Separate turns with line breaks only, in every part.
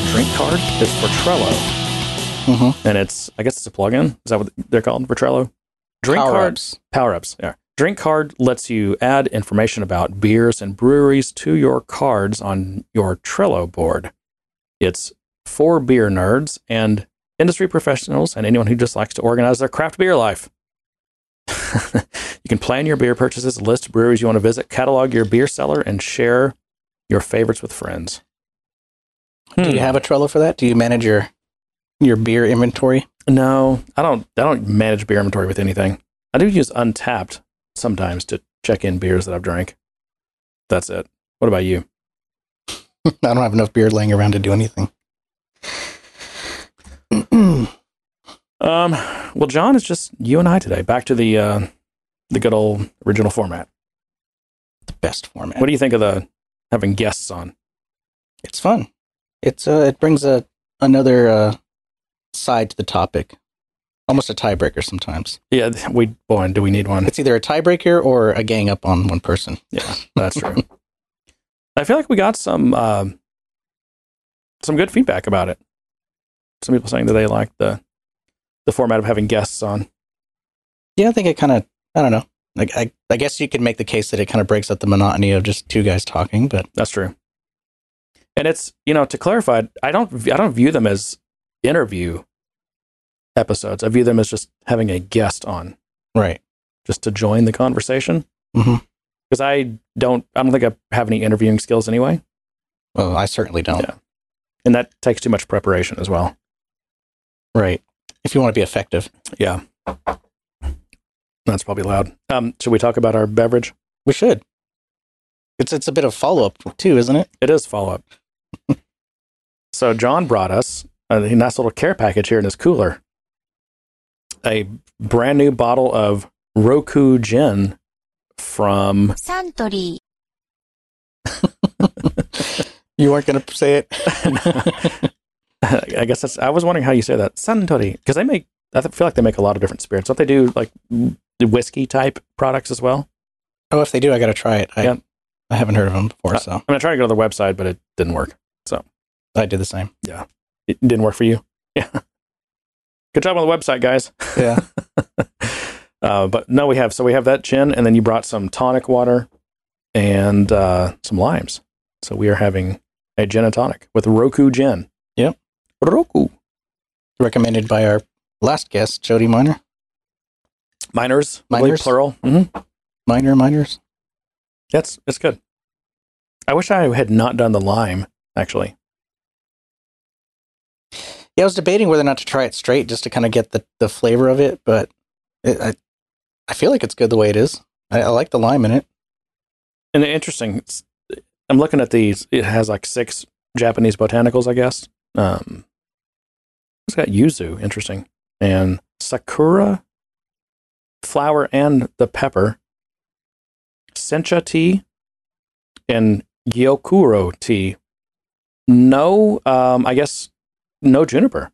called Drink Card. It's for Trello,
Mm-hmm.
and it's I guess it's a plugin. Is that what they're called for Trello? Drink Card
Power-ups.
Power ups. Yeah. Drink Card lets you add information about beers and breweries to your cards on your Trello board. It's for beer nerds and industry professionals and anyone who just likes to organize their craft beer life. you can plan your beer purchases, list breweries you want to visit, catalog your beer cellar, and share your favorites with friends.
Do
Hmm.
you have a Trello for that? Do you manage your your beer inventory?
No, I don't. I don't manage beer inventory with anything. I do use Untappd sometimes to check in beers that I've drank. That's it. What about you?
I don't have enough beer laying around to do anything.
Um. Well, John, it's just you and I today. Back to the uh, the good old original format.
the best format.
What do you think of the having guests on?
it's fun. It's uh, it brings a another uh, side to the topic. Almost a tiebreaker sometimes.
Yeah, we boy, do we need one?
It's either a tiebreaker or a gang up on one person.
Yeah, that's true. I feel like we got some um, some good feedback about it. Some people saying that they like the the format of having guests on.
Yeah, I think it kind of. I don't know. Like I, I guess you could make the case that it kind of breaks up the monotony of just two guys talking, but
That's true. And it's you know to clarify, I don't I don't view them as interview episodes. I view them as just having a guest on,
right.
just to join the conversation. Because I don't I don't think I have any interviewing skills anyway,
Well, I certainly don't.
Yeah. and that takes too much preparation as well.
Right. If you want to be effective,
Yeah, that's probably loud. Um, should we talk about our beverage?
we should. It's it's a bit of follow up too, isn't it?
It is follow up so John brought us a nice little care package here in his cooler. A brand new bottle of Roku gin from
Suntory.
you weren't going to say it.
I guess that's. I was wondering how you say that Suntory because they make. I feel like they make a lot of different spirits. Don't they do like whiskey type products as well?
Oh, if they do, I got to try it. I,
yeah.
I haven't heard of them before,
Uh,
so
I'm gonna try to go to their website, but it didn't work.
So I did the same.
Yeah, it didn't work for you. Yeah. Good job on the website, guys.
Yeah.
Uh, but no, we have so we have that gin, and then you brought some tonic water and uh, some limes. So we are having a gin and tonic with Roku gin.
Yep.
Roku
Recommended by our last guest, Jody Miner.
miners,
Miners?
plural. Mm-hmm.
Miner Miners.
That's it's good. I wish I had not done the lime. Actually,
Yeah, I was debating whether or not to try it straight just to kind of get the, the flavor of it, but it, I I feel like it's good the way it is. I, I like the lime in it.
and interesting. I'm looking at these. It has like six Japanese botanicals, I guess. Um, it's got yuzu, interesting, and sakura flower and the pepper, sencha tea, and gyokuro tea. No, um, I guess no juniper,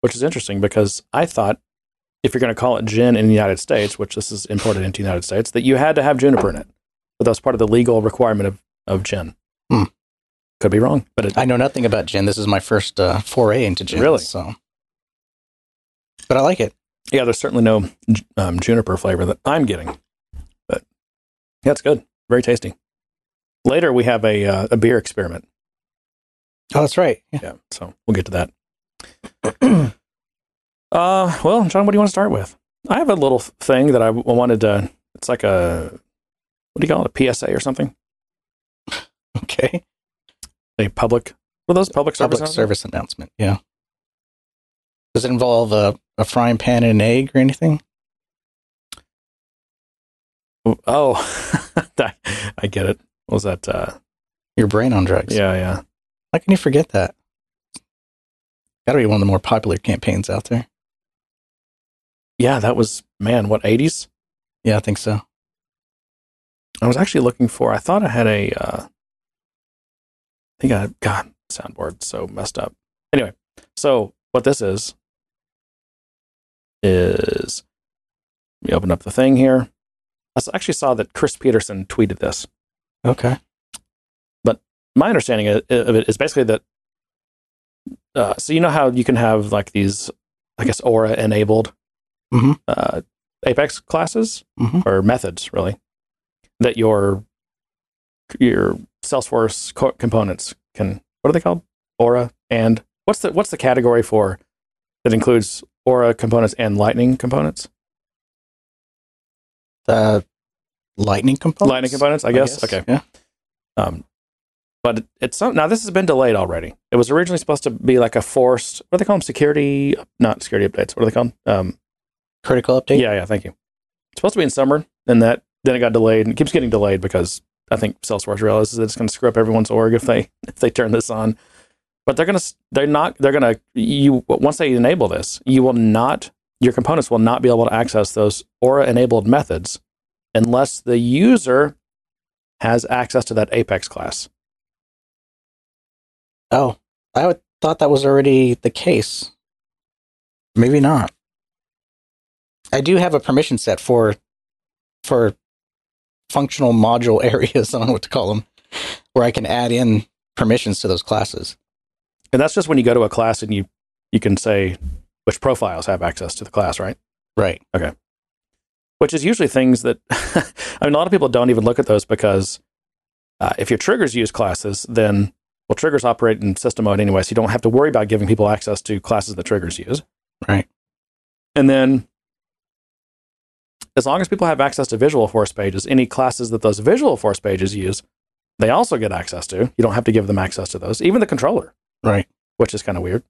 which is interesting because I thought if you're going to call it gin in the United States, which this is imported into the United States, that you had to have juniper in it. But that's part of the legal requirement of, of gin.
Hmm.
Could be wrong, but it,
I know nothing about gin. This is my first uh, foray into gin.
Really?
So, but I like it.
yeah, there's certainly no um, juniper flavor that I'm getting. Yeah, it's good. Very tasty. Later, we have a, uh, a beer experiment.
Oh, that's right. Yeah.
Yeah, so we'll get to that. Uh, well, John, what do you want to start with? I have a little thing that I wanted to. It's like a what do you call it? A PSA or something?
Okay.
A public. Were those public service?
Public service announcement. Yeah. Does it involve a, a frying pan and an egg or anything?
Oh, I get it. What was that? Uh,
Your brain on drugs.
yeah, yeah.
How can you forget that? Got to be one of the more popular campaigns out there.
Yeah, that was man. What eighties?
Yeah, I think so.
I was actually looking for. I thought I had a. Uh, I think I God soundboard so messed up. Anyway, so what this is is let me open up the thing here. I actually saw that Chris Peterson tweeted this.
Okay.
But my understanding of it is basically that uh, so you know how you can have like these, I guess, Aura enabled
Mhm.
uh, Apex classes
Mhm.
or methods, really, that your your Salesforce co- components can. What are they called? Aura and what's the what's the category for that includes Aura components and Lightning components?
The lightning components.
Lightning components, I guess. Okay.
Yeah.
Um, but it's some, now this has been delayed already. It was originally supposed to be like a forced. What do they call them? Security, not security updates. What are they called? Um,
Critical update.
yeah, yeah. Thank you. It's supposed to be in summer, and that then it got delayed and it keeps getting delayed because I think Salesforce realizes that it's going to screw up everyone's org if they if they turn this on. But they're going to they're not they're going to you once they enable this, you will not your components will not be able to access those Aura enabled methods unless the user has access to that Apex class.
Oh, I would, thought that was already the case. Maybe not. I do have a permission set for for functional module areas. I don't know what to call them, where I can add in permissions to those classes.
And that's just when you go to a class and you you can say which profiles have access to the class, right?
Right. Okay.
Which is usually things that I mean, a lot of people don't even look at those because uh, if your triggers use classes, then well, triggers operate in system mode anyway, so you don't have to worry about giving people access to classes that triggers use.
Right.
And then, as long as people have access to Visualforce pages, any classes that those Visualforce pages use, they also get access to. You don't have to give them access to those, even the controller,
Right.
which is kind of weird.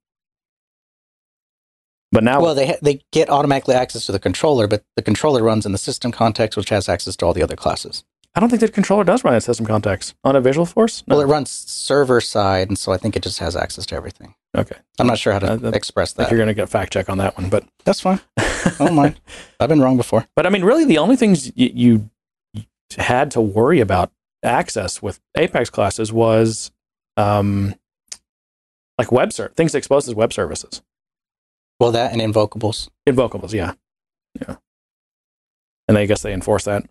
But now,
Well, they ha- they get automatically access to the controller, but the controller runs in the system context, which has access to all the other classes.
I don't think the controller does run in system context on a Visualforce. No.
Well, it runs server side, and so I think it just has access to everything.
okay.
I'm not sure how to
Uh,
express that.
you're going to get fact check on that one, but
That's fine. I don't mind. I've been wrong before.
but I mean, really, the only things you, you had to worry about access with Apex classes was um, like web ser- things exposed as web services,
Well, that and invocables.
invocables, yeah, yeah. And I guess they enforce that.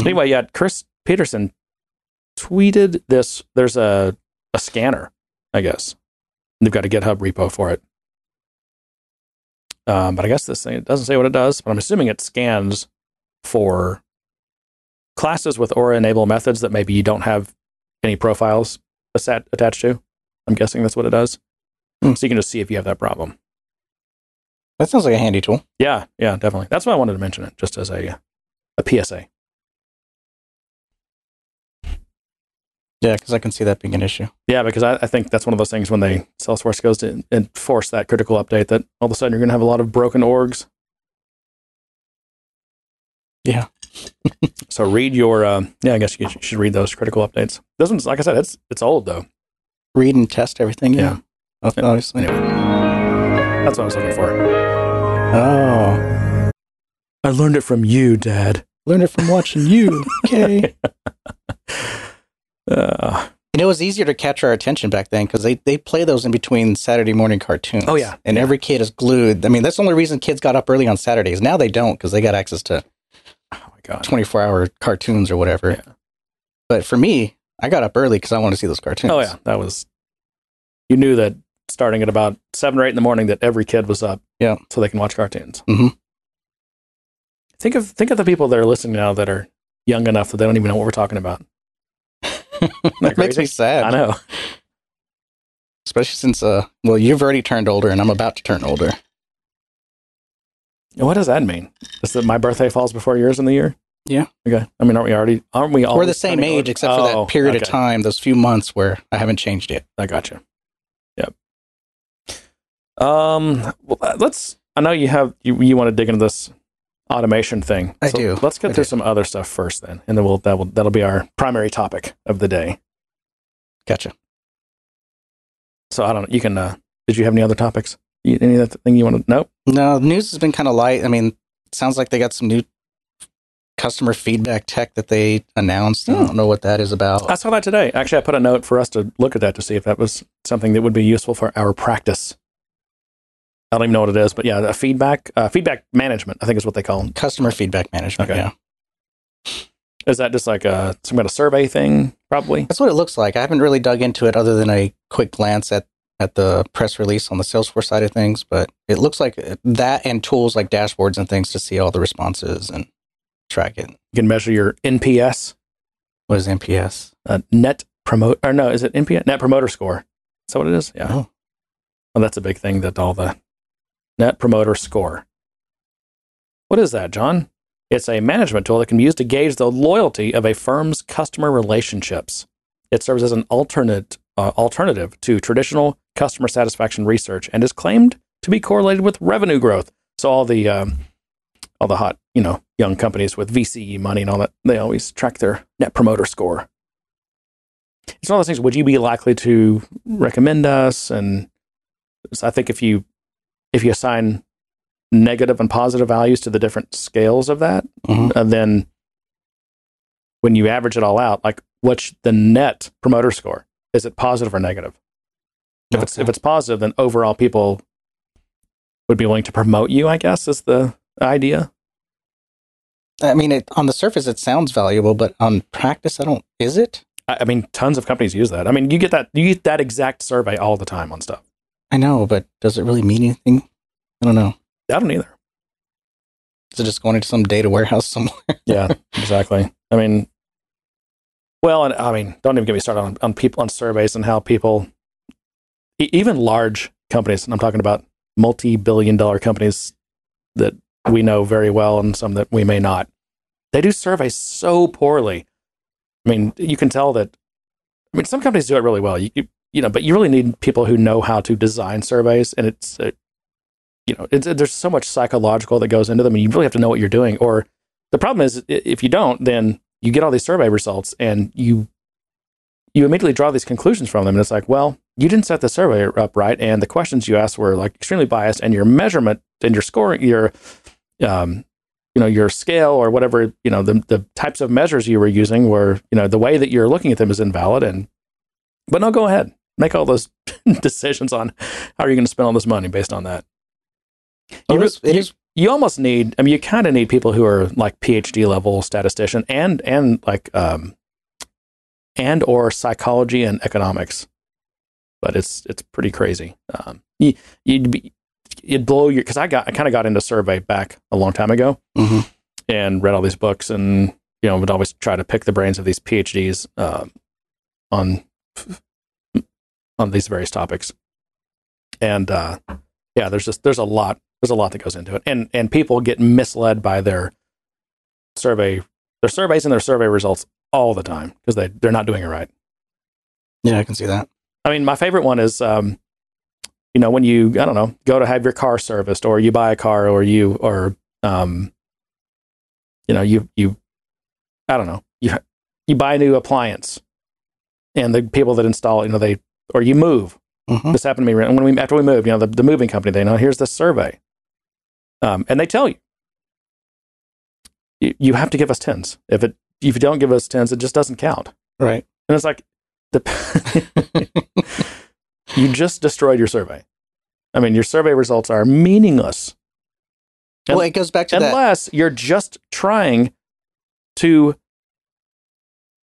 Mhm.
Anyway, yeah, Chris Peterson tweeted this. There's a a scanner, I guess. They've got a GitHub repo for it. Um, but I guess this thing it doesn't say what it does, but I'm assuming it scans for classes with Aura enable methods that maybe you don't have any profiles asat- attached to. I'm guessing that's what it does.
Hmm.
So you can just see if you have that problem.
That sounds like a handy tool.
Yeah, yeah, definitely. That's why I wanted to mention it, just as a a PSA.
Yeah, because I can see that being an issue.
Yeah, because I, I think that's one of those things when they Salesforce goes to enforce that critical update that all of a sudden you're going to have a lot of broken orgs.
Yeah.
so read your uh, yeah, I guess you should read those critical updates. This one's like I said, it's it's old though.
Read and test everything. Yeah. Oh, Obviously.
Anyway, that's what I was looking for.
Oh,
I learned it from you, Dad.
learned it from watching you. Okay.
Uh,
And it was easier to catch our attention back then because they, they play those in between Saturday morning cartoons.
Oh, yeah.
And
Yeah.
every kid is glued. I mean, that's the only reason kids got up early on Saturdays. Now they don't because they got access to
oh my god.
24 hour cartoons or whatever.
Yeah.
But for me, I got up early because I wanted to see those cartoons.
Oh yeah, that was. You knew that starting at about seven or eight in the morning that every kid was up.
Yeah.
So they can watch cartoons.
Mhm.
Think of think of the people that are listening now that are young enough that they don't even know what we're talking about.
that makes me sad.
I know.
Especially since, uh, well, you've already turned older and I'm about to turn older.
What does that mean? Is that my birthday falls before yours in the year?
Yeah.
Okay. I mean, aren't we already? Aren't we all?
We're the same age except for that period of time, those few months where I haven't changed yet.
I got you. Yep. Um. Well, uh, let's. I know you have you. You want to dig into this automation thing.
I do.
Let's get
I
through
do.
some other stuff first, then, and then we'll that will that'll be our primary topic of the day.
Gotcha.
So I don't. You can. Uh, did you have any other topics? You, any other thing you want to? Nope.
No, news has been kind of light. I mean, sounds like they got some new customer feedback tech that they announced. I
Hmm.
don't know what that is about.
I saw that today. Actually, I put a note for us to look at that to see if that was something that would be useful for our practice. I don't even know what it is, but yeah, a feedback uh, feedback management. I think is what they call them.
Customer feedback management.
Okay.
Yeah.
Is that just like a some kind of survey thing? Probably.
That's what it looks like. I haven't really dug into it other than a quick glance at at the press release on the Salesforce side of things, but it looks like that and tools like dashboards and things to see all the responses and track it.
You can measure your NPS,
What is NPS?
uh, net promote, or no, is it NPS? Net promoter score. Is that what it is? Yeah.
Oh.
Well, that's a big thing that all the net promoter score. What is that, John? It's a management tool that can be used to gauge the loyalty of a firm's customer relationships. It serves as an alternate uh, alternative to traditional customer satisfaction research and is claimed to be correlated with revenue growth. So all the um, all the hot, you know, young companies with VCE money and all that, they always track their net promoter score. It's one of those things. Would you be likely to recommend us? And so I think if you if you assign negative and positive values to the different scales of that,
Mhm.
uh, then when you average it all out, like what's the net promoter score? Is it positive or negative? If it's if it's positive, then overall people would be willing to promote you. I guess is the idea.
I mean, it, on the surface, it sounds valuable, but on practice, I don't. Is it?
I, I mean, tons of companies use that. I mean, you get that you get that exact survey all the time on stuff.
I know, but does it really mean anything? I don't know.
I don't either.
Is it just going into some data warehouse somewhere?
Yeah, exactly. I mean, well, and I mean, don't even get me started on, on people on surveys and how people, e- even large companies, and I'm talking about multi-billion-dollar companies that we know very well and some that we may not. They do surveys so poorly. I mean, you can tell that. I mean, some companies do it really well. You, you, you know, but you really need people who know how to design surveys, and it's, uh, you know, it's, there's so much psychological that goes into them, and you really have to know what you're doing, or the problem is, if you don't, then you get all these survey results and you you immediately draw these conclusions from them. And it's like, well, you didn't set the survey up right, and the questions you asked were like extremely biased, and your measurement and your scoring, your um, you know, your scale or whatever, you know, the the types of measures you were using were, you know, the way that you're looking at them is invalid. And but no, go ahead, make all those decisions on how are you going to spend all this money based on that. You
it is- it
you- you almost need i mean you kind of need people who are like phd level statistician and and like um and or psychology and economics but it's it's pretty crazy um you, you'd be you'd blow your because i got i kind of got into survey back a long time ago
Mhm.
and read all these books and you know would always try to pick the brains of these phds um, on on these various topics. And uh yeah there's just there's a lot there's a lot that goes into it. And and people get misled by their survey their surveys and their survey results all the time because they they're not doing it right.
Yeah, I can see that.
i mean my favorite one is um you know when you i don't know go to have your car serviced or you buy a car or you or um you know you you i don't know you you buy a new appliance and the people that install it you know they or you move
Mhm.
this happened to me and when we after we moved you know the, the moving company they know here's this survey um, and they tell you, you you have to give us tens if it if you don't give us tens it just doesn't count
Right.
and it's like the you just destroyed your survey i mean your survey results are meaningless And-
well, it goes back to that.
unless you're just trying to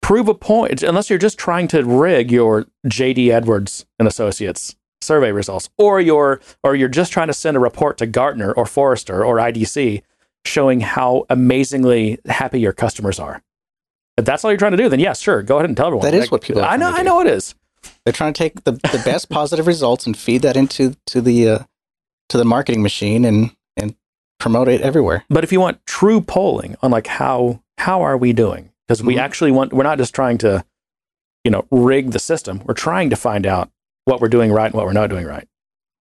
prove a point unless you're just trying to rig your JD Edwards and Associates survey results or you're or you're just trying to send a report to Gartner or Forrester or IDC showing how amazingly happy your customers are. If that's all you're trying to do, then yes, sure, go ahead and tell everyone.
That is what people are
I know. I know it is.
They're trying to take the, the best positive results and feed that into to the uh, to the marketing machine and and promote it everywhere.
But if you want true polling on like how how are we doing? Because we
Mhm.
actually want we're not just trying to, you know, rig the system. We're trying to find out what we're doing right and what we're not doing right.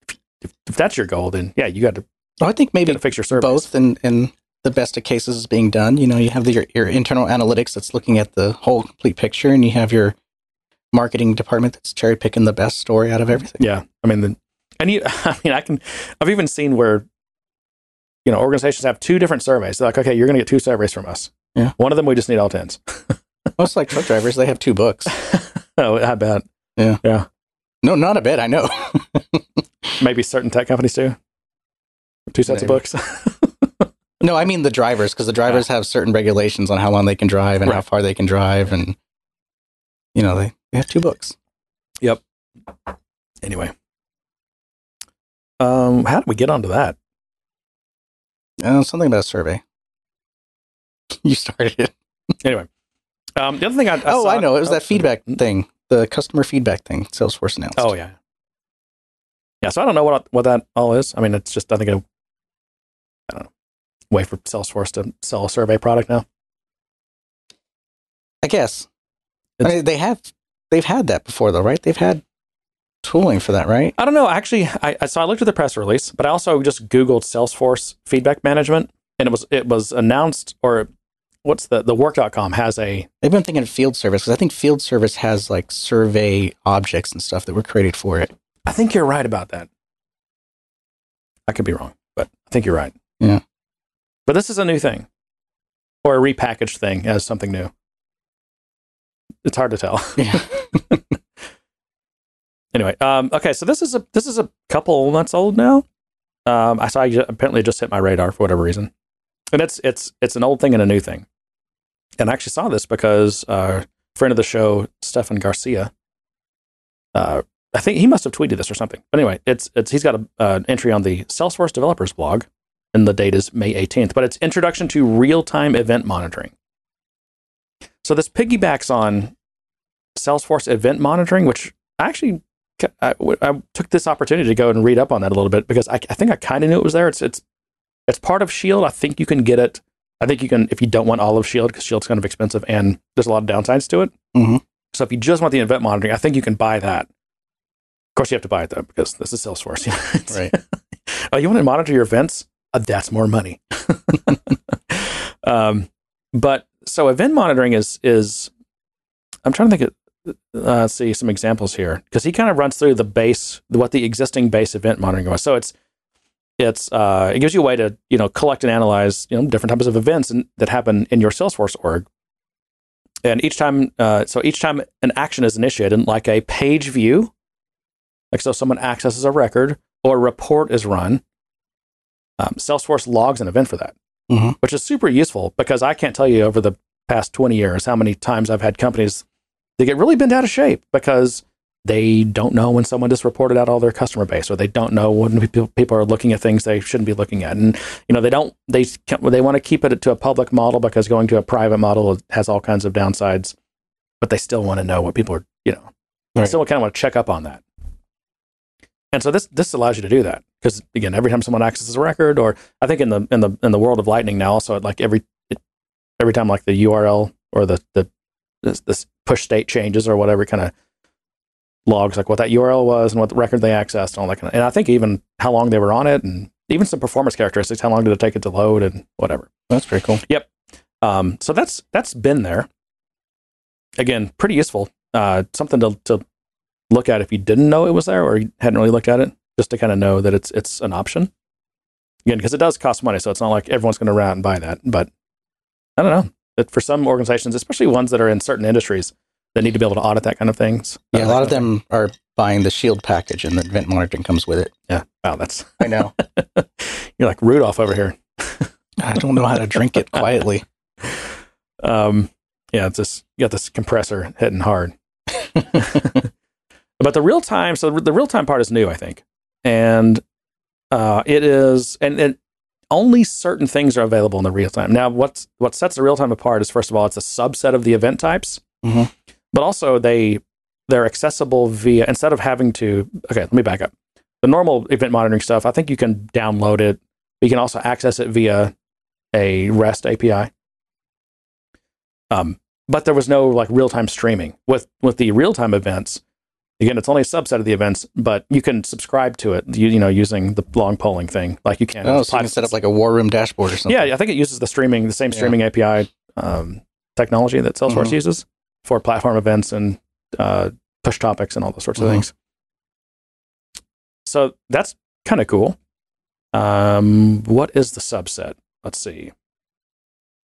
If, if, if that's your goal, then yeah, you got to,
Well, I think maybe
fix your surveys.
both and and the best of cases is being done. You know, you have the, your, your internal analytics that's looking at the whole complete picture, and you have your marketing department that's cherry picking the best story out of everything.
Yeah, I mean, the, and you, I mean, I can, I've even seen where, you know, organizations have two different surveys. They're like, okay, you're going to get two surveys from us.
Yeah.
One of them we just need all tens.
Most like truck drivers, they have two books.
oh, I bet. Yeah. Yeah.
No, not a bit. I know.
Maybe certain tech companies too. Two sets
Maybe.
of books.
no, I mean the drivers because the drivers have certain regulations on how long they can drive and how far they can drive, and you know they, they have two books. Yep.
Anyway, Um, how did we get onto that?
Uh, something about a survey. You started it.
Anyway, um, the other thing I, I
oh,
saw-
I know. It was
oh,
that feedback thing, the customer feedback thing. Salesforce announced.
Oh yeah, yeah. So I don't know what what that all is. I mean, it's just I think a I don't know way for Salesforce to sell a survey product now.
I guess. I mean, they have they've had that before though, right? They've had tooling for that, right?
I don't know. Actually, I, I so I looked at the press release, but I also just Googled Salesforce feedback management, and it was it was announced or what's the the work.com has a
They've been thinking of field service because I think field service has like survey objects and stuff that were created for it.
I think you're right about that. I could be wrong, but I think you're right.
Yeah.
But this is a new thing, or a repackaged thing as something new. It's hard to tell.
Yeah.
anyway, um, okay, so this is a this is a couple months old now. Um, I saw apparently just hit my radar for whatever reason, and it's it's it's an old thing and a new thing. And I actually saw this because uh, friend of the show, Stephan Garcia, uh, I think he must have tweeted this or something. But anyway, it's it's he's got a uh, entry on the Salesforce developers blog, and the date is May 18th. But it's Introduction to Real Time Event Monitoring. So this piggybacks on Salesforce Event Monitoring, which I actually I, I took this opportunity to go and read up on that a little bit because I, I think I kind of knew it was there. It's it's it's part of Shield. I think you can get it. I think you can if you don't want all of Shield because Shield's kind of expensive and there's a lot of downsides to it.
Mhm.
So if you just want the event monitoring, I think you can buy that. Of course, you have to buy it though because this is Salesforce.
Right.
oh, you want to monitor your events? Uh, that's more money. um, but so event monitoring is is I'm trying to think of uh, see some examples here because he kind of runs through the base what the existing base event monitoring was. So it's it's uh, it gives you a way to you know collect and analyze you know different types of events and, that happen in your Salesforce org. And each time, uh, so each time an action is initiated, like a page view, like so someone accesses a record or a report is run, um, Salesforce logs an event for that,
Mhm.
which is super useful because I can't tell you over the past 20 years how many times I've had companies that get really bent out of shape because they don't know when someone just reported out all their customer base or they don't know when people, are looking at things they shouldn't be looking at and you know they don't they they want to keep it to a public model because going to a private model has all kinds of downsides but they still want to know what people are you know they
Right.
still kind of want to check up on that and so this this allows you to do that because again every time someone accesses a record or i think in the in the in the world of lightning now also like every every time like the url or the the this, this push state changes or whatever kind of logs like what that url was and what the record they accessed and all that kind of and i think even how long they were on it and even some performance characteristics how long did it take it to load and whatever
That's pretty cool. Yep.
Um, so that's that's been there. Again, pretty useful. Uh, something to to look at if you didn't know it was there or you hadn't really looked at it, just to kind of know that it's it's an option. Again, because it does cost money, so it's not like everyone's going to run out and buy that. But I don't know. That for some organizations, especially ones that are in certain industries that need to be able to audit that kind of things.
Yeah,
uh,
a lot of them are buying the Shield package, and the event monitoring comes with it.
Yeah. Wow, that's
I know.
you're like Rudolph over here.
I don't know how to drink it quietly.
Um, yeah, it's just you got this compressor hitting hard. but the real time, so the real time part is new, I think, and uh, it is, and, and only certain things are available in the real time. Now, what's what sets the real time apart is first of all, it's a subset of the event types,
Mhm.
But also they they're accessible via instead of having to. Okay, let me back up. The normal event monitoring stuff, I think you can download it. But you can also access it via a REST API. Um, but there was no like real time streaming with with the real time events. Again, it's only a subset of the events, but you can subscribe to it. You, you know, using the long polling thing, like you can.
Oh, so you can set up like a war room dashboard or something.
Yeah, I think it uses the streaming, the same
Yeah.
streaming API um, technology that Salesforce
Mhm.
uses for platform events and uh, push topics and all those sorts of things. So that's kind of cool. Um, what is the subset? Let's see.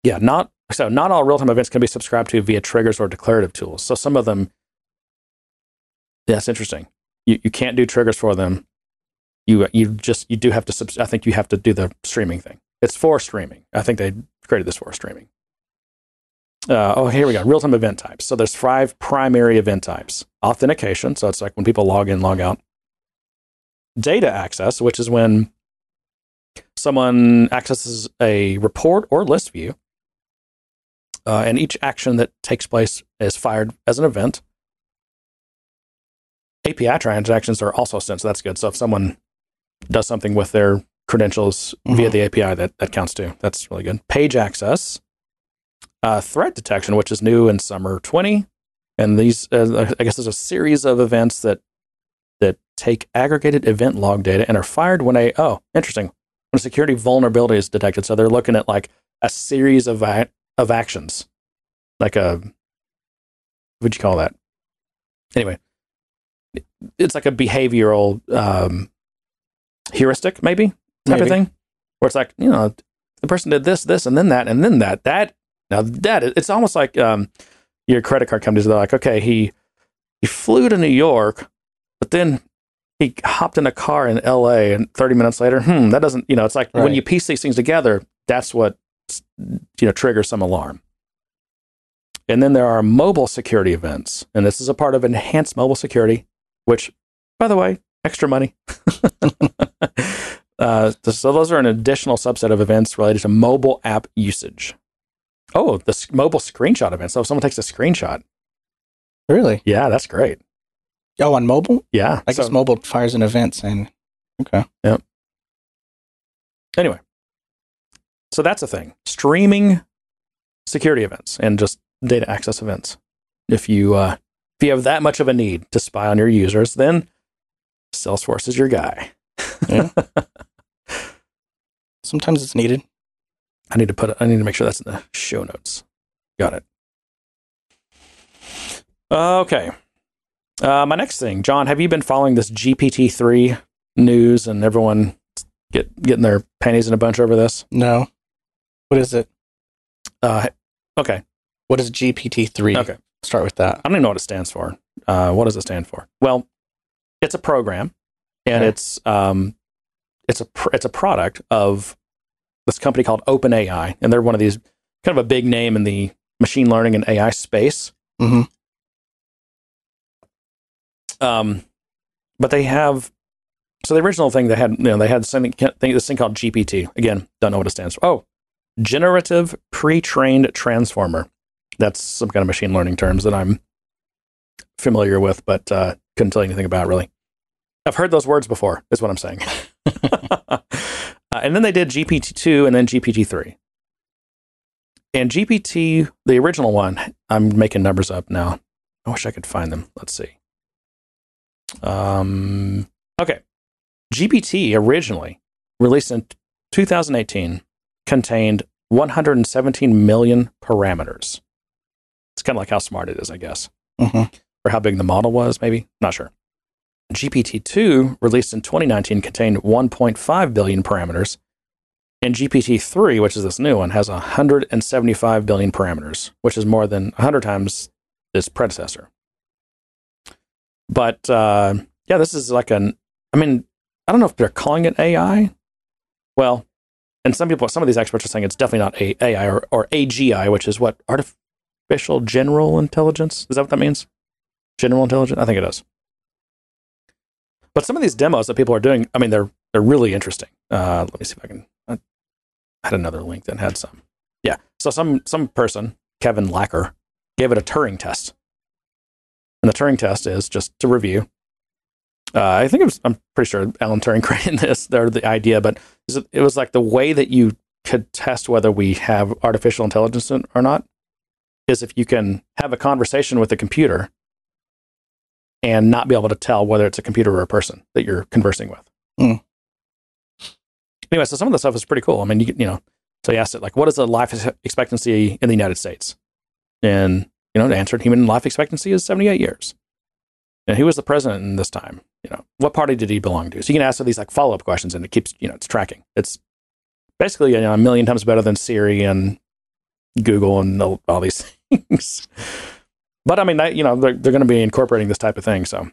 Yeah, not so not all real time events can be subscribed to via triggers or declarative tools. So some of them, yeah, it's interesting. You you can't do triggers for them. You you just you do have to. Subs- I think you have to do the streaming thing. It's for streaming. I think they created this for streaming. Uh, oh, here we go. Real time event types. So there's five primary event types. Authentication. So it's like when people log in, log out. data access, which is when someone accesses a report or list view, uh, and each action that takes place is fired as an event. API transactions are also sent, so that's good. So if someone does something with their credentials via
Mhm.
the API, that, that counts too. That's really good. Page access, uh, threat detection, which is new in summer 20. And these, uh, I guess, there's a series of events that that take aggregated event log data and are fired when a oh, interesting, when a security vulnerability is detected. So they're looking at like a series of a- of actions, like a what'd you call that? Anyway, it's like a behavioral um, heuristic, maybe type of thing, where it's like you know the person did this, this, and then that, and then that. That now that it's almost like um, your credit card companies. They're like, okay, he he flew to New York, but then he hopped in a car in L.A. and 30 minutes later, hmm, that doesn't. You know, it's like when you piece these things together, that's what you know triggers some alarm. And then there are mobile security events, and this is a part of enhanced mobile security, which, by the way, extra money. uh, so those are an additional subset of events related to mobile app usage. Oh, the mobile screenshot event. So if someone takes a screenshot,
Really?
yeah, that's great.
Oh, on mobile?
Yeah.
I guess
so-
mobile fires an event saying, okay. Yep.
Anyway, so that's a thing. Streaming security events and just data access events. If you uh, if you have that much of a need to spy on your users, then Salesforce is your guy.
Yeah. Sometimes it's needed.
I need to put I need to make sure that's in the show notes. Got it. Okay. Uh, my next thing, John, have you been following this GPT three news and everyone get getting their panties in a bunch over this?
No. What is it?
Uh, okay.
What is GPT-3?
Okay.
Start with that.
I don't even know what it stands for. Uh, what does it stand for? Well, it's a program, and
Okay.
it's um, it's a pr- it's a product of this company called OpenAI, and they're one of these kind of a big name in the machine learning and AI space.
hmm
Um, but they have so the original thing they had, you know, they had something this thing called GPT. Again, don't know what it stands for. Oh, generative pre-trained transformer. That's some kind of machine learning terms that I'm familiar with, but uh, couldn't tell you anything about really. I've heard those words before. Is what I'm saying. uh, and then they did GPT two and then GPT three. And GPT, the original one, I'm making numbers up now. I wish I could find them. Let's see. Um, okay. GPT originally released in 2018 contained 117 million parameters. It's kind of like how smart it is, I guess,
hmm
or how big the model was, maybe. Not sure. GPT 2, released in 2019, contained 1.5 billion parameters. And GPT 3, which is this new one, has 175 billion parameters, which is more than 100 times its predecessor. But uh, yeah, this is like an, I mean, I don't know if they're calling it AI. Well, and some people, some of these experts are saying it's definitely not AI or, or AGI, which is what artificial general intelligence. Is that what that means? General intelligence? I think it is. But some of these demos that people are doing, I mean, they're they're really interesting. Uh, let me see if I can. I had another link that had some. Yeah. So some some person, Kevin Lacker, gave it a Turing test, and the Turing test is just to review. Uh, I think it was. I'm pretty sure Alan Turing created this. They're the idea, but it was like the way that you could test whether we have artificial intelligence or not is if you can have a conversation with a computer and not be able to tell whether it's a computer or a person that you're conversing with.
Hmm.
Anyway, so some of the stuff is pretty cool. I mean, you, you know, so he asked it like, what is the life expectancy in the United States? And you know, the answered human life expectancy is 78 years. And who was the president in this time? You know, what party did he belong to? So you can ask all these like follow up questions, and it keeps you know it's tracking. It's basically you know a million times better than Siri and Google and all these things. But I mean, that, you know, they're, they're going to be incorporating this type of thing. So,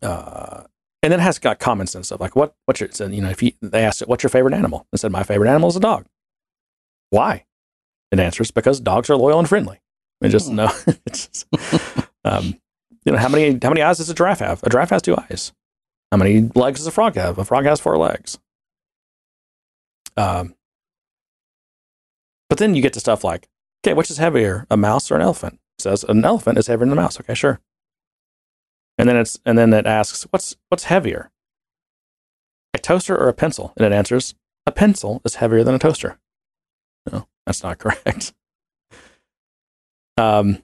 uh, and then it has got common sense stuff like what what's your so, you know if you they asked it what's your favorite animal and said my favorite animal is a dog. Why? It answers because dogs are loyal and friendly. I just
Hmm.
no, just, um, you know how many how many eyes does a giraffe have? A giraffe has two eyes. How many legs does a frog have? A frog has four legs. Um, but then you get to stuff like, okay, which is heavier, a mouse or an elephant? Says an elephant is heavier than a mouse. Okay, sure. And then it's and then it asks, what's what's heavier? A toaster or a pencil? And it answers, a pencil is heavier than a toaster. No, that's not correct. Um,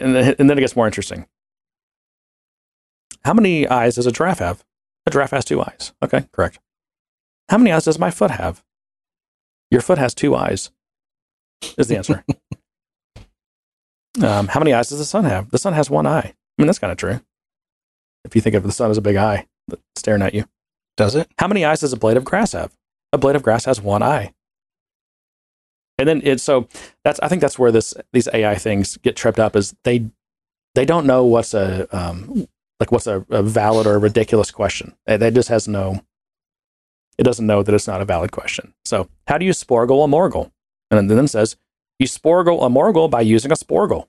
and then, and then it gets more interesting. How many eyes does a giraffe have? A giraffe has two eyes. Okay, correct. How many eyes does my foot have? Your foot has two eyes, is the answer. um, how many eyes does the sun have? The sun has one eye. I mean, that's kind of true. If you think of the sun as a big eye staring at you.
Does it?
How many eyes does a blade of grass have? A blade of grass has one eye. And then it's so that's I think that's where this these AI things get tripped up is they they don't know what's a um, like what's a, a valid or a ridiculous question. It just has no it doesn't know that it's not a valid question. So how do you sporgle a morgle? And then it says you sporgle a morgle by using a sporgle.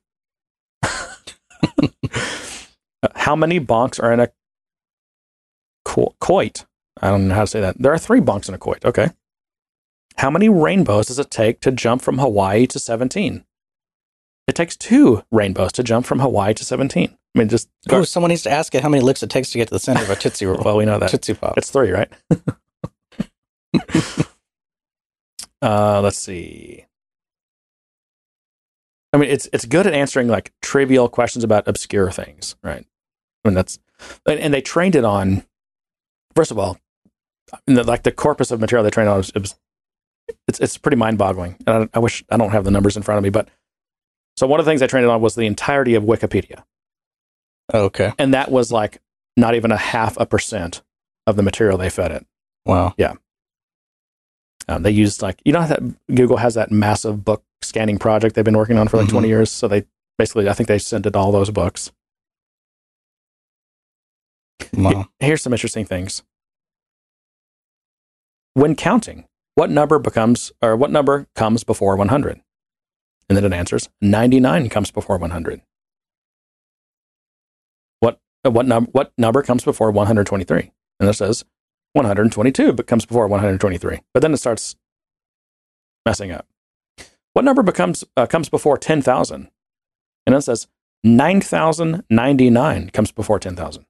how many bonks are in a quoit? I don't know how to say that. There are three bunks in a quoit. Okay. How many rainbows does it take to jump from Hawaii to 17? It takes two rainbows to jump from Hawaii to 17. I mean, just.
Oh, someone needs to ask it how many licks it takes to get to the center of a Tootsie Roll.
well, we know that.
Tootsie Pop.
It's three, right? uh, let's see. I mean, it's it's good at answering like trivial questions about obscure things, right? I mean, that's and, and they trained it on. First of all, the, like the corpus of material they trained on was, it was it's it's pretty mind boggling. I, I wish I don't have the numbers in front of me, but so one of the things I trained it on was the entirety of Wikipedia.
Oh, okay,
and that was like not even a half a percent of the material they fed it.
Wow.
Yeah. Um, they used like you know that Google has that massive book scanning project they've been working on for like mm-hmm. 20 years. So they basically, I think they sent it all those books.
Wow.
Here's some interesting things. When counting, what number becomes or what number comes before 100? And then it answers 99 comes before 100. What what number what number comes before 123? And it says 122 but comes before 123. But then it starts messing up. What number becomes uh, comes before 10,000? And it says 9,099 comes before 10,000.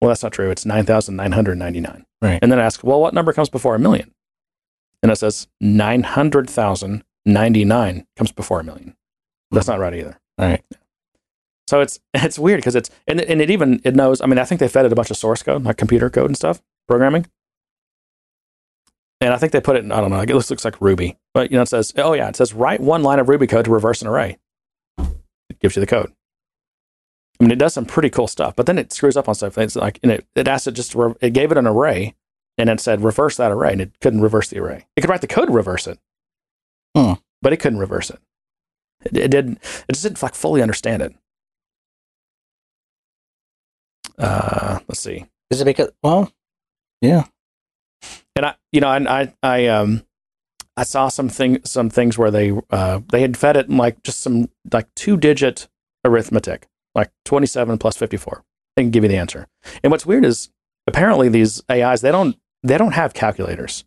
Well, that's not true. It's 9,999.
Right.
And then I ask, well, what number comes before a million? And it says 900,099 comes before a million. That's not right either.
All right.
So it's it's weird because it's and, and it even it knows. I mean, I think they fed it a bunch of source code, like computer code and stuff, programming. And I think they put it in, I don't know, it looks, looks like Ruby. But, you know, it says, oh, yeah, it says write one line of Ruby code to reverse an array. It gives you the code. I mean, it does some pretty cool stuff, but then it screws up on stuff. It's like, and it, it asked it just, re- it gave it an array and it said reverse that array and it couldn't reverse the array. It could write the code to reverse it,
hmm.
but it couldn't reverse it. It, it didn't, it just didn't like fully understand it. Uh, let's see.
Is it because, well, yeah,
and I, you know, I, I, I, um, I saw some thing, some things where they, uh, they had fed it in like just some like two digit arithmetic, like 27 plus 54. They can give you the answer. And what's weird is apparently these AIs, they don't, they don't have calculators.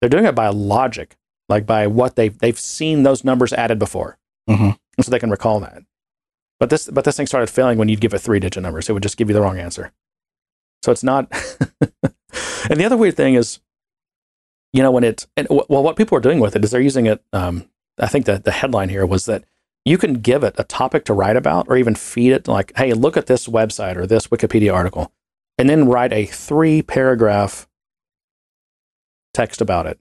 They're doing it by logic, like by what they've, they've seen those numbers added before.
Mm-hmm.
So they can recall that. But this, but this thing started failing when you'd give it three digit numbers. It would just give you the wrong answer. So it's not. and the other weird thing is, you know, when it, and, well, what people are doing with it is they're using it. Um, I think that the headline here was that you can give it a topic to write about or even feed it like, hey, look at this website or this Wikipedia article, and then write a three paragraph text about it.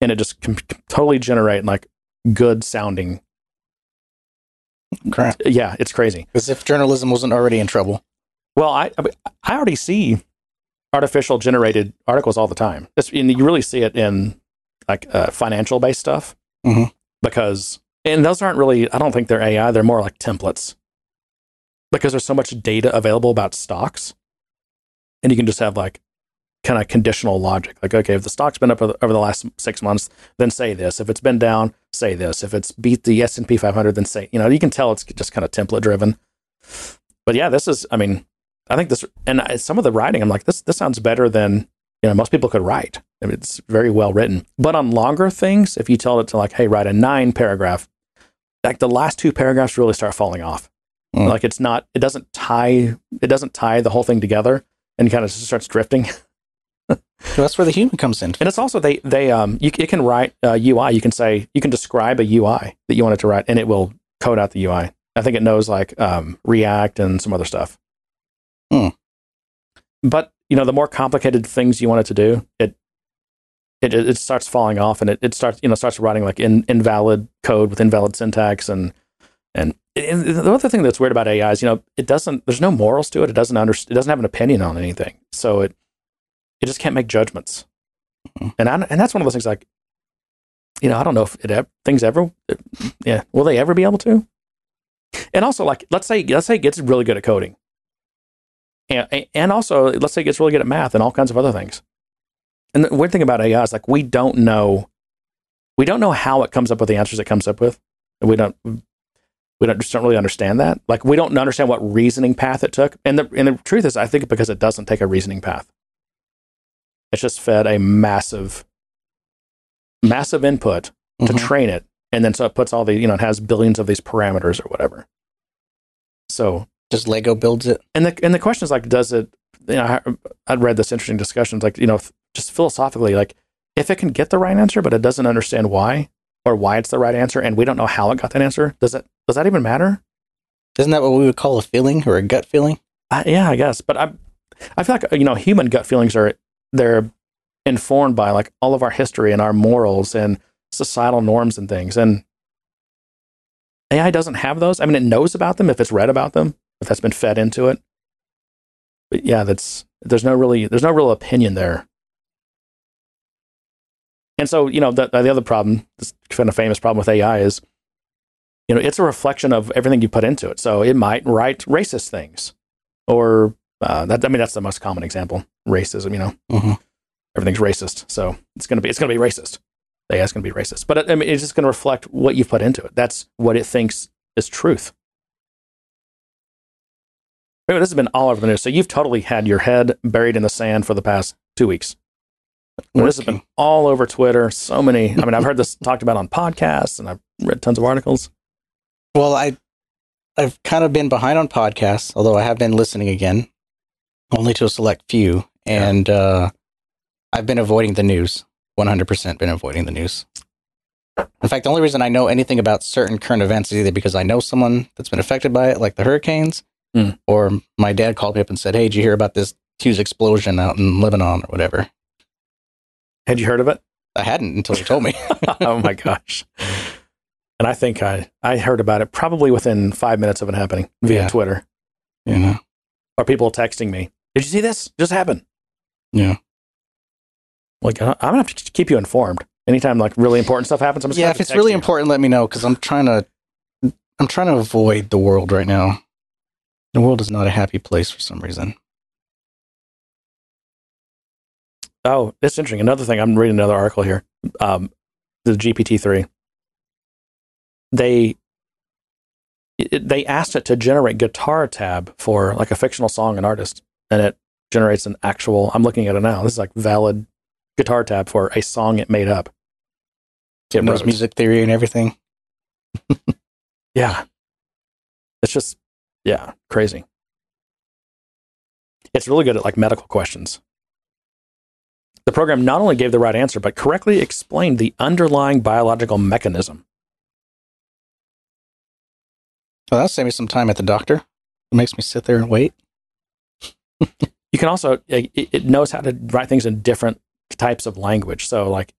And it just can totally generate like good sounding
crap.
Yeah, it's crazy.
As if journalism wasn't already in trouble.
Well, I I already see artificial generated articles all the time. It's, and you really see it in like uh, financial based stuff
mm-hmm.
because and those aren't really. I don't think they're AI. They're more like templates because there's so much data available about stocks, and you can just have like kind of conditional logic. Like, okay, if the stock's been up over the last six months, then say this. If it's been down, say this. If it's beat the S and P 500, then say. You know, you can tell it's just kind of template driven. But yeah, this is. I mean, I think this, and I- some of the writing, I'm like, this this sounds better than you know most people could write. I mean, it's very well written. But on longer things, if you tell it to like, hey, write a nine paragraph, like the last two paragraphs really start falling off.
Mm.
Like it's not, it doesn't tie, it doesn't tie the whole thing together, and kind of just starts drifting.
So that's where the human comes in.
And it's also they they um you it can write uh, UI. You can say you can describe a UI that you want it to write, and it will code out the UI. I think it knows like um, React and some other stuff.
Hmm.
But you know, the more complicated things you want it to do, it it it starts falling off, and it, it starts you know starts writing like in, invalid code with invalid syntax, and and, and the other thing that's weird about AI is you know it doesn't there's no morals to it. It doesn't under, it doesn't have an opinion on anything, so it it just can't make judgments.
Mhm.
And I, and that's one of those things like, you know, I don't know if it things ever, yeah, will they ever be able to? And also, like, let's say let's say it gets really good at coding, and and also let's say it gets really good at math and all kinds of other things. And the weird thing about AI is like we don't know, we don't know how it comes up with the answers it comes up with. We don't we don't just don't really understand that. Like we don't understand what reasoning path it took. And the and the truth is, I think because it doesn't take a reasoning path. It's just fed a massive, massive input to
Mhm.
train it, and then so it puts all the you know it has billions of these parameters or whatever. So
Just Lego builds it.
and the and the question is like, does it? You know, I, I'd read this interesting discussion. Like you know, just philosophically, like if it can get the right answer, but it doesn't understand why or why it's the right answer, and we don't know how it got that answer, does it? Does that even matter?
Isn't that what we would call a feeling or a gut feeling?
I, yeah, I guess. But I, I feel like you know, human gut feelings are they're informed by like all of our history and our morals and societal norms and things. And AI doesn't have those. I mean, it knows about them if it's read about them, if that's been fed into it. But yeah, that's there's no really there's no real opinion there. And so you know the the other problem, this kind of famous problem with AI is, you know, it's a reflection of everything you put into it. So it might write racist things, or uh, that I mean that's the most common example, racism. You know,
Mhm.
everything's racist, so it's gonna be it's gonna be racist. AI is gonna be racist, but I mean it's just gonna reflect what you've put into it. That's what it thinks is truth. Anyway, this has been all over the news. So you've totally had your head buried in the sand for the past two weeks. Well, this has been all over Twitter. So many. I mean, I've heard this talked about on podcasts, and I've read tons of articles.
Well, I I've kind of been behind on podcasts, although I have been listening again, only to a select few, and uh, I've been avoiding the news. One hundred percent been avoiding the news. In fact, the only reason I know anything about certain current events is either because I know someone that's been affected by it, like the hurricanes,
Hmm.
or my dad called me up and said, "Hey, did you hear about this huge explosion out in Lebanon or whatever?"
Had you heard of it?
I hadn't until you told me.
oh my gosh! And I think I I heard about it probably within five minutes of it happening via
Yeah.
Twitter
you know,
or people texting me. Did you see this? Just happened.
yeah.
Like I- I'm gonna have to keep you informed. Anytime like really important stuff happens, I'm just
yeah, if it's really
you.
important, let me know because I'm trying to I'm trying to avoid the world right now. The world is not a happy place for some reason.
Oh, it's interesting. Another thing, I'm reading another article here. Um, the GPT three. They it, they asked it to generate guitar tab for like a fictional song and artist, and it generates an actual. I'm looking at it now. This is like valid guitar tab for a song it made up. It
knows music theory and everything.
Yeah. It's just, yeah, crazy. It's really good at like medical questions. The program not only gave the right answer, but correctly explained the underlying biological mechanism.
Well, that'll save me some time at the doctor. It makes me sit there and wait.
You can also, it, it knows how to write things in different types of language. So, like,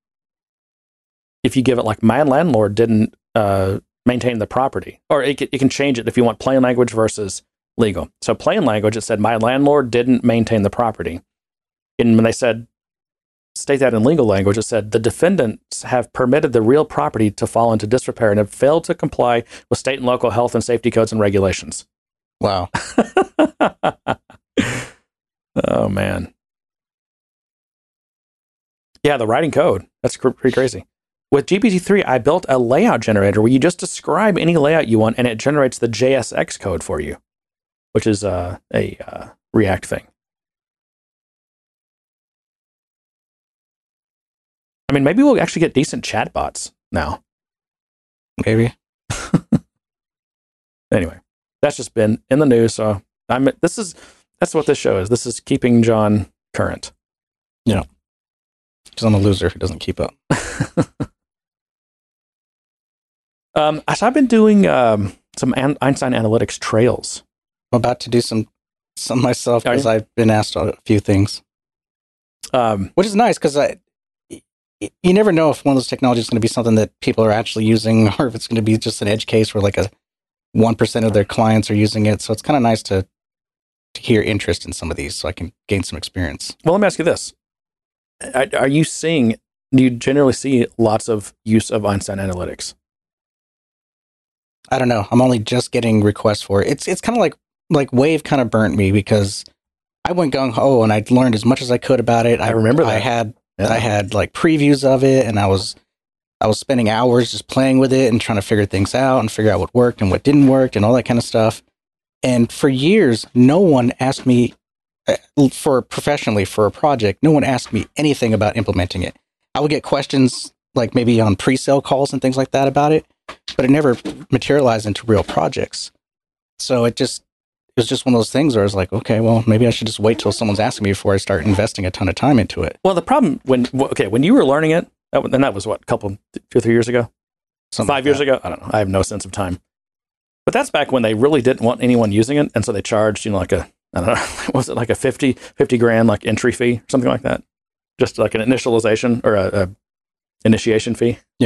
if you give it, like, my landlord didn't uh, maintain the property, or it, can- it can change it if you want plain language versus legal. So, plain language, it said, my landlord didn't maintain the property. And when they said, state that in legal language, it said, the defendants have permitted the real property to fall into disrepair and have failed to comply with state and local health and safety codes and regulations.
Wow.
oh man. Yeah, the writing code. That's cr- pretty crazy. With GPT-3, I built a layout generator where you just describe any layout you want and it generates the JSX code for you, which is uh, a uh, React thing. I mean, maybe we'll actually get decent chatbots now.
Maybe.
Anyway, that's just been in the news. So I'm this is that's what this show is. This is keeping John current. Yeah.
Because I'm a loser who doesn't keep up.
um, so I've been doing um, some An- Einstein Analytics trails.
I'm about to do some some myself because? I've been asked a few things,
Um,
which is nice because I. You never know if one of those technologies is going to be something that people are actually using, or if it's going to be just an edge case where like a one percent of their clients are using it. So it's kind of nice to to hear interest in some of these, so I can gain some experience.
well, let me ask you this: are, are you seeing? Do you generally see lots of use of Einstein Analytics?
I don't know. I'm only just getting requests for it. It's it's kind of like like Wave kind of burnt me because I went gung ho and I learned as much as I could about it.
I remember
I had
Yeah.
I had like previews of it and I was I was spending hours just playing with it and trying to figure things out and figure out what worked and what didn't work and all that kind of stuff. And for years, no one asked me uh, for professionally for a project. No one asked me anything about implementing it. I would get questions like maybe on pre-sale calls and things like that about it, but it never materialized into real projects. So it just it was just one of those things where I was like, okay, well, maybe I should just wait till someone's asking me before I start investing a ton of time into it.
Well, the problem when okay when you were learning it, and that was what a couple two or three years ago,
Something
five
like
years
that.
ago. I don't know. I have no sense of time. But that's back when they really didn't want anyone using it, and so they charged you know like a I don't know was it like a 50, 50 grand like entry fee or something like that, just like an initialization or a, a initiation fee.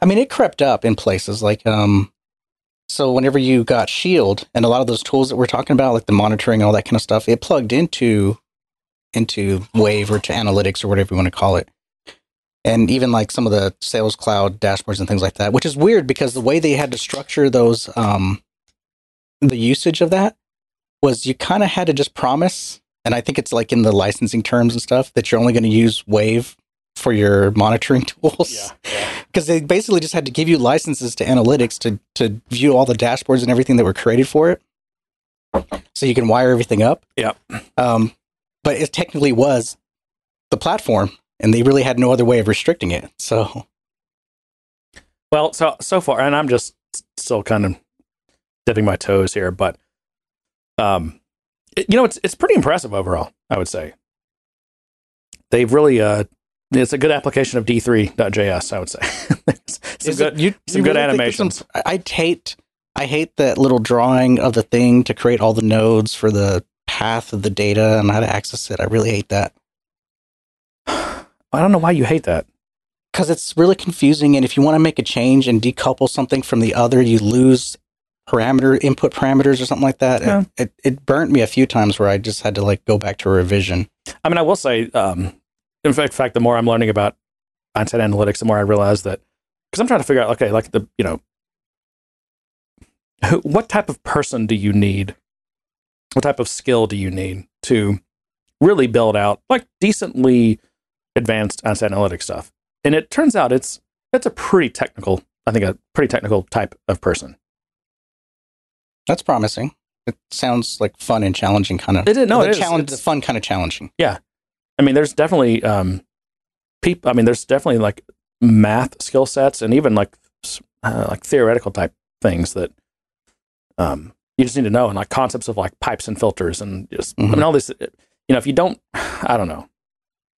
I mean, it crept up in places like, um, so whenever you got Shield and a lot of those tools that we're talking about, like the monitoring, all that kind of stuff, it plugged into into Wave or to Analytics or whatever you want to call it. And even like some of the Sales Cloud dashboards and things like that, which is weird because the way they had to structure those, um, the usage of that was you kind of had to just promise, and I think it's like in the licensing terms and stuff that you're only going to use Wave for your monitoring tools because they basically just had to give you licenses to analytics to to view all the dashboards and everything that were created for it, so you can wire everything up.
yeah
Um, but it technically was the platform, and they really had no other way of restricting it. So
Well, so so far, and I'm just still kind of dipping my toes here, but um, it- you know, it's it's pretty impressive overall. I would say they've really uh, it's a good application of D3.js. I would say some
Is
good.
it- you,
some
you
good
really there's some-
animations.
I hate I hate that little drawing of the thing to create all the nodes for the path of the data and how to access it. I really hate that.
I don't know why you hate that.
because it's really confusing. And if you want to make a change and decouple something from the other, you lose parameter input parameters or something like that.
Yeah.
It, it it burnt me a few times where I just had to like go back to a revision.
I mean, I will say, um, in fact, fact, the more I'm learning about Einstein analytics, the more I realize that because I'm trying to figure out, okay, like the you know, who, what type of person do you need? What type of skill do you need to really build out like decently advanced Einstein analytics stuff? And it turns out it's it's a pretty technical, I think, a pretty technical type of person.
That's promising. It sounds like fun and challenging, kind of.
It is- no,
the
it is.
challenge,
It's-
the fun kind of challenging.
I mean, there's definitely um, peop I mean, there's definitely like math skill sets and even like uh, like theoretical type things that um, you just need to know and like concepts of like pipes and filters and just I
Mhm.
mean all this. You know, if you don't, I don't know,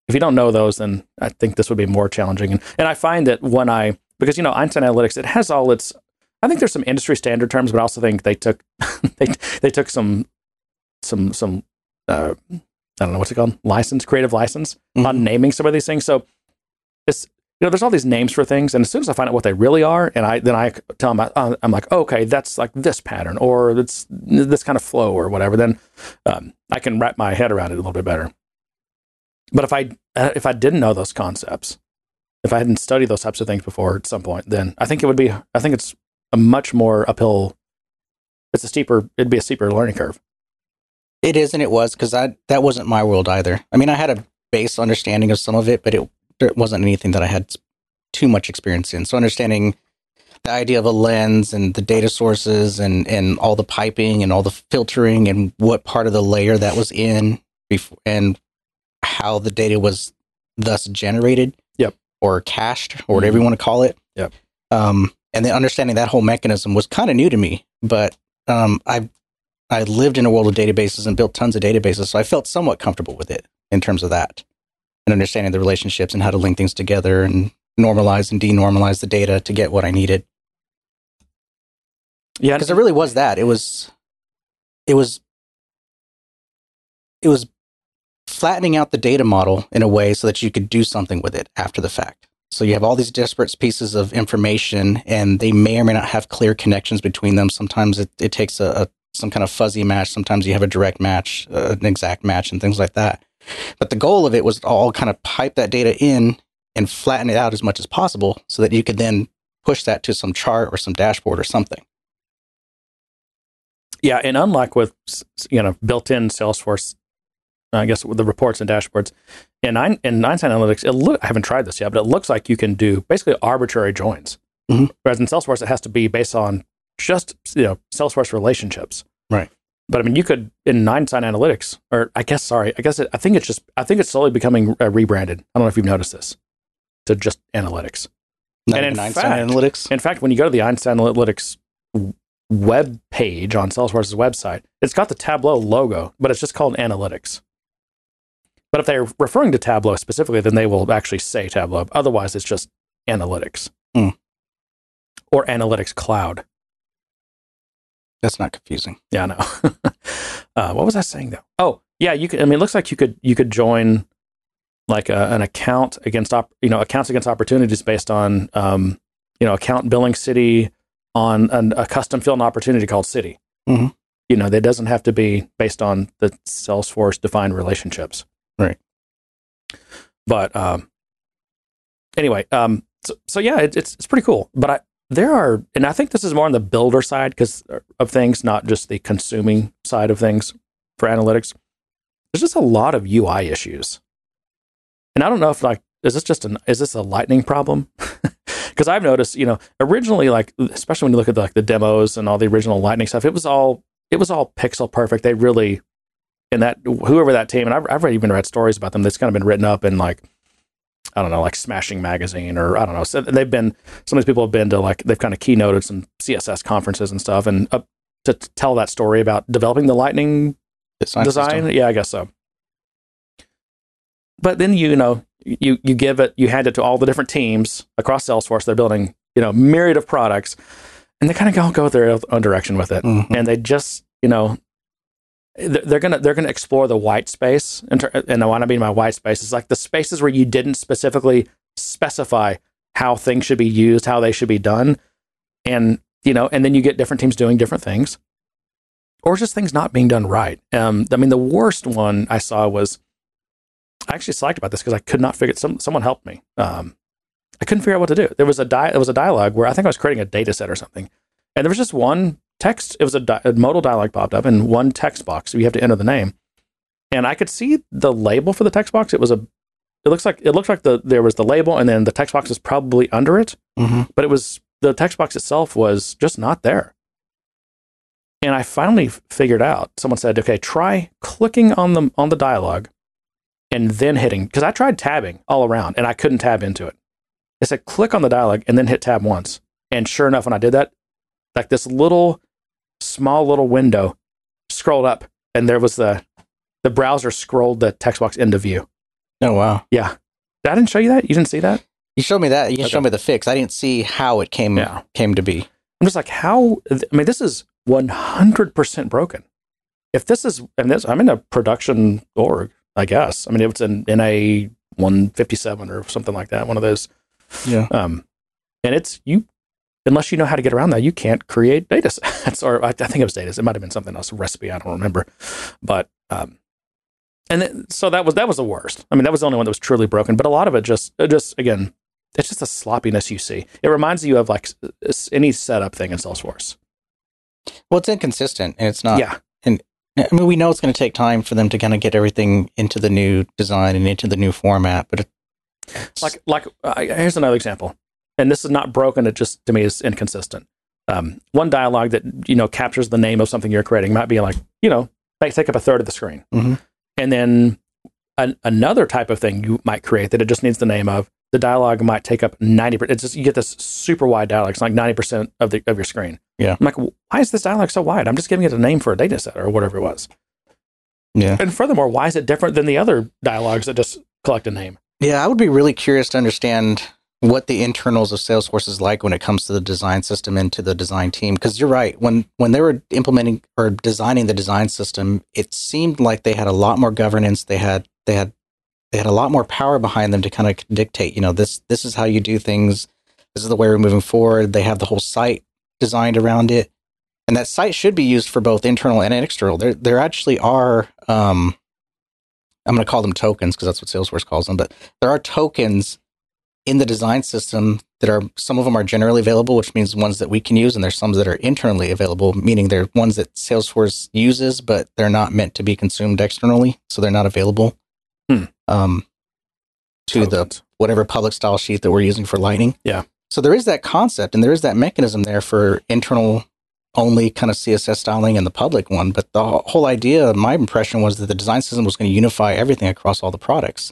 if you don't know those, then I think this would be more challenging. And and I find that when I because you know Einstein Analytics, it has all its. I think there's some industry standard terms, but I also think they took they they took some some some uh, I don't know what's it called license creative license on
Mhm.
naming some of these things. So it's you know there's all these names for things, and as soon as I find out what they really are, and I then I tell them uh, I'm like okay that's like this pattern or it's this kind of flow or whatever. Then um, I can wrap my head around it a little bit better. But if I uh, if I didn't know those concepts, if I hadn't studied those types of things before at some point, then I think it would be I think it's a much more uphill. It's a steeper. It'd be a steeper learning curve.
It is and it was because I that wasn't my world either. I mean, I had a base understanding of some of it, but it, it wasn't anything that I had too much experience in. So understanding the idea of a lens and the data sources and and all the piping and all the filtering and what part of the layer that was in before and how the data was thus generated.
Yep.
Or cached or whatever you want to call it.
Yep.
Um, and then understanding that whole mechanism was kind of new to me, but um, I I lived in a world of databases and built tons of databases, so I felt somewhat comfortable with it in terms of that and understanding the relationships and how to link things together and normalize and denormalize the data to get what I needed.
Yeah,
because it really was that. It was, it was, it was flattening out the data model in a way so that you could do something with it after the fact. So you have all these disparate pieces of information, and they may or may not have clear connections between them. Sometimes it, it takes a, a some kind of fuzzy match. Sometimes you have a direct match, uh, an exact match, and things like that. But the goal of it was to all kind of pipe that data in and flatten it out as much as possible so that you could then push that to some chart or some dashboard or something.
Yeah, and unlike with you know built-in Salesforce, I guess with the reports and dashboards, in nine in Einstein Analytics, it look I haven't tried this yet, but it looks like you can do basically arbitrary joins.
Mm-hmm.
Whereas in Salesforce, it has to be based on just you know Salesforce relationships.
Right.
But I mean, you could in Einstein Analytics, or I guess sorry, I guess it, I think it's just I think it's slowly becoming uh, rebranded. I don't know if you've noticed this to just analytics. And in
Einstein
fact,
Analytics.
In fact, when you go to the Einstein Analytics web page on Salesforce's website, it's got the Tableau logo, but it's just called Analytics. But if they're referring to Tableau specifically, then they will actually say Tableau. Otherwise, it's just Analytics
Hmm.
or Analytics Cloud.
That's not confusing.
Yeah, I know. uh, what was I saying though? Oh, yeah, you could. I mean, it looks like you could you could join like a, an account against op, you know accounts against opportunities based on um, you know account billing city on an, a custom field opportunity called city.
Mhm.
You know, that doesn't have to be based on the Salesforce defined relationships.
Right.
But um, anyway, um, so, so yeah, it, it's it's pretty cool. But I there are, and I think this is more on the builder side because uh, of things, not just the consuming side of things for analytics. There's just a lot of UI issues, and I don't know if like is this just an is this a lightning problem? Because I've noticed, you know, originally like especially when you look at the, like the demos and all the original Lightning stuff, it was all it was all pixel perfect. They really and that whoever that team and I've, I've even read stories about them that's kind of been written up in like I don't know, like Smashing Magazine or I don't know. So they've been some of these people have been to like they've kind of keynoted some CSS conferences and stuff, and uh, to, to tell that story about developing the Lightning
Design
design. Yeah, I guess so. But then you know you you give it you hand it to all the different teams across Salesforce. They're building you know myriad of products, and they kind of go go their own direction with it,
Mhm.
and they just you know they're gonna they're gonna explore the white space. And, and what I mean by white space is like the spaces where you didn't specifically specify how things should be used, how they should be done, and you know, and then you get different teams doing different things, or just things not being done right. Um, I mean, the worst one I saw was I actually psyched about this because I could not figure. Some someone helped me. Um, I couldn't figure out what to do. There was a di- there was a dialogue where I think I was creating a data set or something, and there was just one text. It was a, di- a modal dialog popped up and one text box. So you have to enter the name, and I could see the label for the text box. It was a. It looks like it looked like the there was the label and then the text box is probably under it,
Mhm.
but it was the text box itself was just not there. And I finally figured out. Someone said, "Okay, try clicking on the on the dialogue, and then hitting." Because I tried tabbing all around and I couldn't tab into it. It said, "Click on the dialogue and then hit tab once." And sure enough, when I did that, like this little small little window scrolled up, and there was the the browser scrolled the text box into view.
Oh wow!
Yeah, I didn't show you that. You didn't see that.
You showed me that. You
Okay.
showed me the fix. I didn't see how it came
Yeah.
came to be.
I'm just like, how? I mean, this is 100% broken. If this is, and this, I'm in a production org, I guess. I mean, if it's in, in a 157 or something like that, one of those.
Yeah.
Um, and it's, you, unless you know how to get around that, you can't create data sets. or I, I think it was data. It might have been something else, a recipe. I don't remember. But, um, and then, so that was that was the worst. I mean, that was the only one that was truly broken. But a lot of it just, just again, it's just a sloppiness you see. It reminds you of like any setup thing in Salesforce.
Well, it's inconsistent, and it's not.
yeah, And
I mean, we know it's going to take time for them to kind of get everything into the new design and into the new format, but it,
like like uh, here's another example. And this is not broken. It just to me is inconsistent. Um, one dialogue that you know captures the name of something you're creating might be like you know might take up a third of the screen,
Mhm.
and then an, another type of thing you might create that it just needs the name of the dialogue might take up ninety. percent It's just you get this super wide dialogue. It's like ninety percent of the of your screen.
Yeah.
I'm like, why is this dialogue so wide? I'm just giving it a name for a data set or whatever it was.
Yeah.
And furthermore, why is it different than the other dialogues that just collect a name?
Yeah, I would be really curious to understand what the internals of Salesforce is like when it comes to the design system and to the design team. Because you're right, when when they were implementing or designing the design system, it seemed like they had a lot more governance. They had they had they had a lot more power behind them to kind of dictate. You know, this this is how you do things. This is the way we're moving forward. They have the whole site designed around it, and that site should be used for both internal and external. There there actually are. Um, I'm going to call them tokens because that's what Salesforce calls them. But there are tokens in the design system that are some of them are generally available, which means ones that we can use, and there's some that are internally available, meaning they're ones that Salesforce uses, but they're not meant to be consumed externally, so they're not available
Hmm.
um, to the whatever public style sheet that we're using for Lightning.
Yeah.
So there is that concept, and there is that mechanism there for internal only kind of CSS styling and the public one. But the whole idea, my impression was that the design system was going to unify everything across all the products.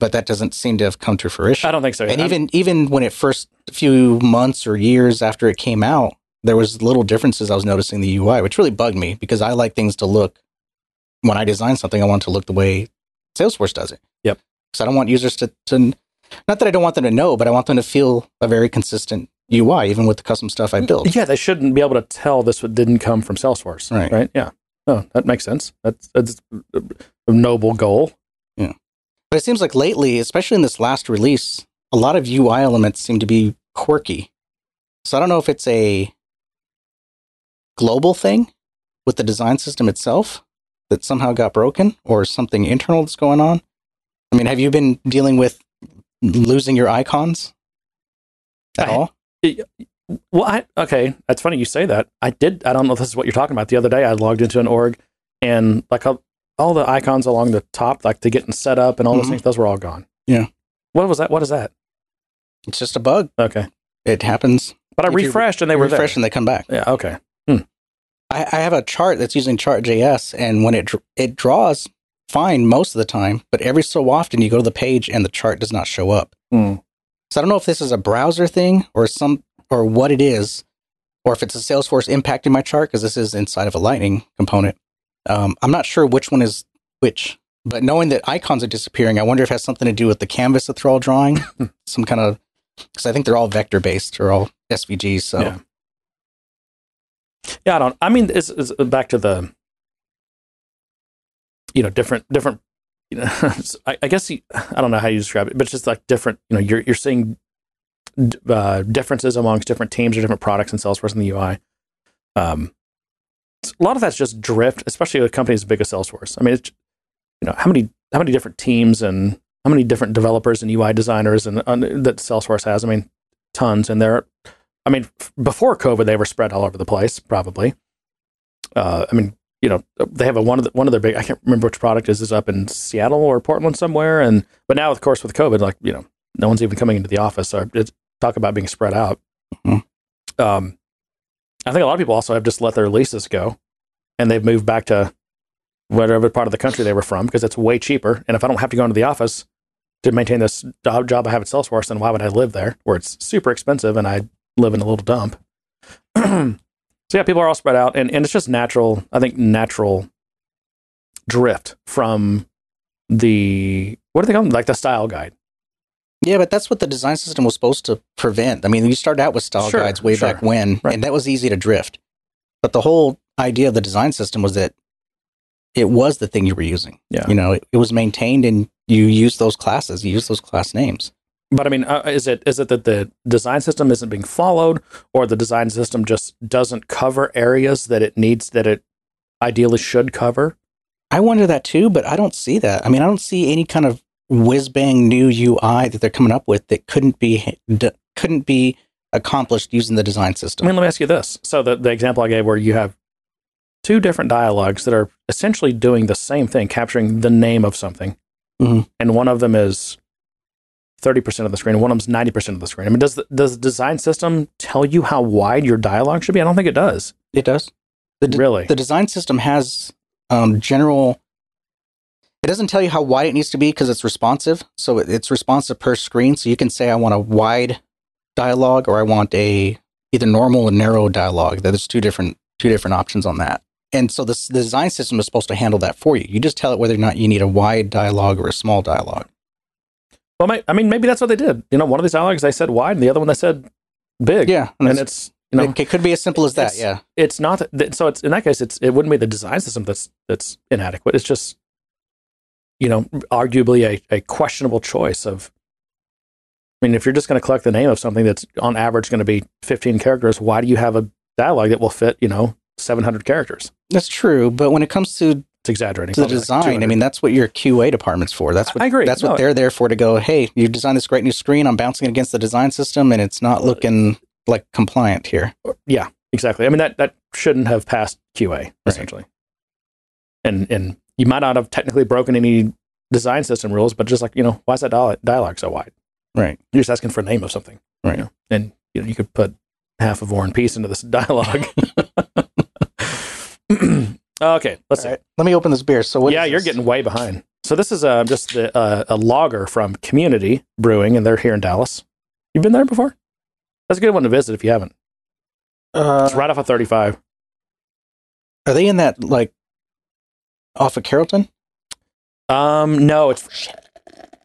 But that doesn't seem to have come to fruition.
I don't think so.
And
I'm-
even even when it first few months or years after it came out, there was little differences I was noticing in the UI, which really bugged me because I like things to look when I design something, I want it to look the way Salesforce does it.
Yep.
Because I don't want users to, to not that I don't want them to know, but I want them to feel a very consistent UI, even with the custom stuff I build.
yeah, they shouldn't be able to tell this didn't come from Salesforce.
Right.
Right. Yeah. Oh, that makes sense. That's that's a noble goal.
But it seems like lately, especially in this last release, a lot of UI elements seem to be quirky. So I don't know if it's a global thing with the design system itself that somehow got broken or something internal that's going on. I mean, have you been dealing with losing your icons at
I-
all?
Well, I okay. That's funny you say that. I did. I don't know if this is what you're talking about. The other day, I logged into an org, and like all, all the icons along the top, like to getting set up and all those
Mhm.
things, those were all gone.
Yeah.
What was that? What is that?
It's just a bug.
Okay.
It happens.
But I
If you
refreshed and they were
refresh
there.
and they come back.
Yeah. Okay.
I, I have a chart that's using Chart.js, and when it dr- it draws fine most of the time, but every so often you go to the page and the chart does not show up.
Hmm.
So I don't know if this is a browser thing or some or what it is, or if it's a Salesforce impacting my chart because this is inside of a Lightning component. Um, I'm not sure which one is which, but knowing that icons are disappearing, I wonder if it has something to do with the canvas that they're all drawing, some kind of because I think they're all vector based or all SVGs. So
Yeah. Yeah, I don't. I mean, it's, it's back to the, you know, different different. You know, I, I guess you, I don't know how you describe it, but it's just like different. You know, you're you're seeing d- uh, differences amongst different teams or different products in Salesforce and the UI. Um, a lot of that's just drift, especially with companies as big as Salesforce. I mean, it's you know how many how many different teams and how many different developers and UI designers and, and that Salesforce has. I mean, tons, and they're I mean, f- before COVID, they were spread all over the place. Probably. Uh, I mean, you know, they have a one of the, one of their big. I can't remember which product is is up in Seattle or Portland somewhere. And but now, of course, with COVID, like you know, no one's even coming into the office. So it's talk about being spread out.
Mhm.
Um, I think a lot of people also have just let their leases go, and they've moved back to whatever part of the country they were from because it's way cheaper. And if I don't have to go into the office to maintain this job job I have at Salesforce, then why would I live there where it's super expensive and I live in a little dump? so yeah, people are all spread out, and, and it's just natural. I think natural drift from the what do they call them? Like the style guide.
Yeah, but that's what the design system was supposed to prevent. I mean, you started out with style
Sure,
guides way
sure.
back when,
Right.
and that was easy to drift. But the whole idea of the design system was that it was the thing you were using.
Yeah.
You know, it, it was maintained and you used those classes, you used those class names.
But I mean, uh, is it is it that the design system isn't being followed, or the design system just doesn't cover areas that it needs that it ideally should cover?
I wonder that too, but I don't see that. I mean, I don't see any kind of whiz bang new UI that they're coming up with that couldn't be d- couldn't be accomplished using the design system.
I mean, let me ask you this. So the, the example I gave where you have two different dialogues that are essentially doing the same thing, capturing the name of something.
Mhm.
And one of them is 30% of the screen and one of them's 90% of the screen. I mean, does the, does the design system tell you how wide your dialogue should be? I don't think it does.
It does. The de-
really?
The design system has um, general. It doesn't tell you how wide it needs to be because it's responsive. So it's responsive per screen. So you can say I want a wide dialogue or I want a either normal and narrow dialogue. There's two different two different options on that. And so this, the design system is supposed to handle that for you. You just tell it whether or not you need a wide dialogue or a small dialogue.
well, I mean, maybe that's what they did. You know, one of these dialogues they said wide and the other one they said big.
Yeah,
And
and
it's, you know,
it, it could be as simple as that.
it's-
Yeah,
it's not so it's in that case it's it wouldn't be the design system that's that's inadequate it's just you know arguably a, a questionable choice of i mean if you're just going to collect the name of something that's on average going to be 15 characters why do you have a dialogue that will fit you know 700 characters
that's true. But when it comes to
it's exaggerating
to the
probably like
design, I mean, that's what your QA department's for. That's what
I agree.
That's
No.
what they're there for to go. Hey, you designed this great new screen. I'm bouncing it against the design system, and it's not uh, looking like compliant here.
yeah exactly i mean that that shouldn't have passed qa essentially and and you might not have technically broken any design system rules but just like you know why is that dialogue so wide
Right.
You're just asking for a name of something.
Right.
You know? And you know, you could put half of War and Peace into this dialogue. okay, let's
right. Let me open this beer. So what?
yeah, you're getting way behind. So this is uh, just the, uh, a lager from Community Brewing, and they're here in Dallas. You've been there before? That's a good one to visit if you haven't.
Uh,
It's right off of 35.
Are they in that like off of Carrollton?
Um, no, it's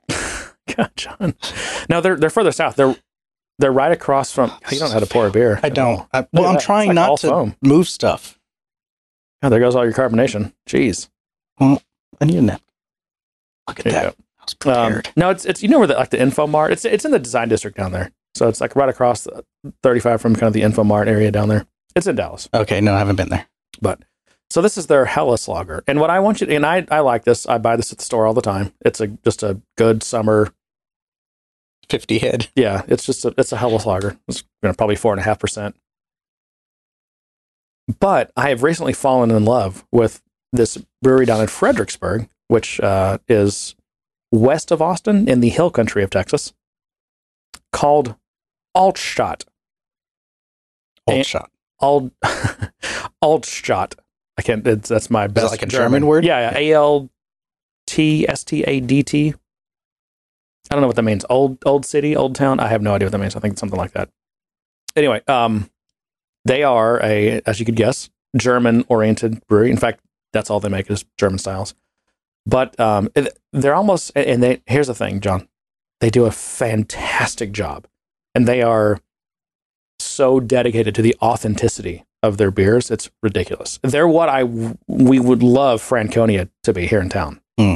God, John. No, they're they're further south. They're they're right across from. You don't know how to pour a beer.
I don't. I, well, I'm
that.
Trying
like
not to
foam.
move stuff.
Oh, there goes all your carbonation. Jeez.
I need a nap. Look at that. I was
go. Um,
prepared.
no, it's it's you know where the like the Info Mart. It's it's in the design district down there. So it's like right across the 35 from kind of the Info Mart area down there. It's in Dallas.
okay, no, I haven't been there.
So this is their Helles Lager. And what I want you to, and I I like this. I buy this at the store all the time. It's a just a good summer.
Fifty head.
Yeah, it's just a it's a Helles Lager. It's you know, probably four and a half percent. But I have recently fallen in love with this brewery down in Fredericksburg, which uh, is west of Austin in the hill country of Texas, called Altstadt. Alt,
shot.
Ald Altstadt. I can't. That's my best.
like a German word?
Yeah, yeah. A L T S T A D T. I don't know what that means. Old old city, old town. I have no idea what that means. I think it's something like that. Anyway, um, they are a, as you could guess, German oriented brewery. In fact, that's all they make is German styles. But um, they're almost. And they here's the thing, John. They do a fantastic job, and they are so dedicated to the authenticity of their beers. It's ridiculous. They're what I we would love Franconia to be here in town.
Hmm.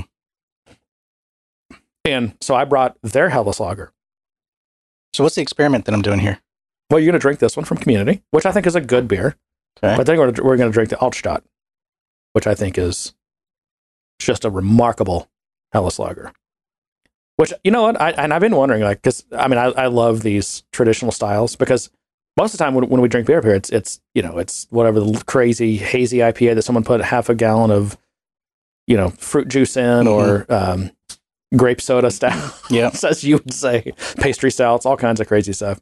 And so I brought their Helles Lager.
So what's the experiment that I'm doing here?
Well, you're going to drink this one from Community, which I think is a good beer.
Okay.
But then we're, we're going to drink the Altstadt, which I think is just a remarkable Helles Lager. Which you know what, I, and I've been wondering, like, because I mean, I, I love these traditional styles because most of the time when, when we drink beer up here, it's it's you know it's whatever the crazy hazy IPA that someone put half a gallon of you know fruit juice in or um, grape soda style.
Yeah.
as you would say, pastry stouts, all kinds of crazy stuff.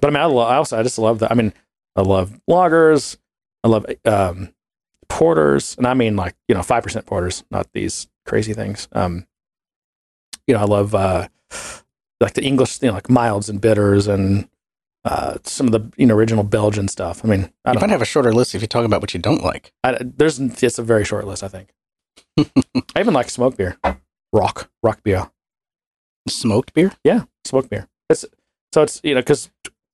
But I mean, I, lo- I also I just love that. I mean, I love lagers, I love um, porters, and I mean like you know five percent porters, not these crazy things. Um, you know, I love uh, like the English, you know, like milds and bitters, and uh, some of the you know original Belgian stuff. I mean, I
You might
know.
have a shorter list if you talk about what you don't like.
I, there's it's a very short list, I think. I even like smoke beer, rock Rauchbier.
Smoked beer?
Yeah, smoked beer. It's so it's you know because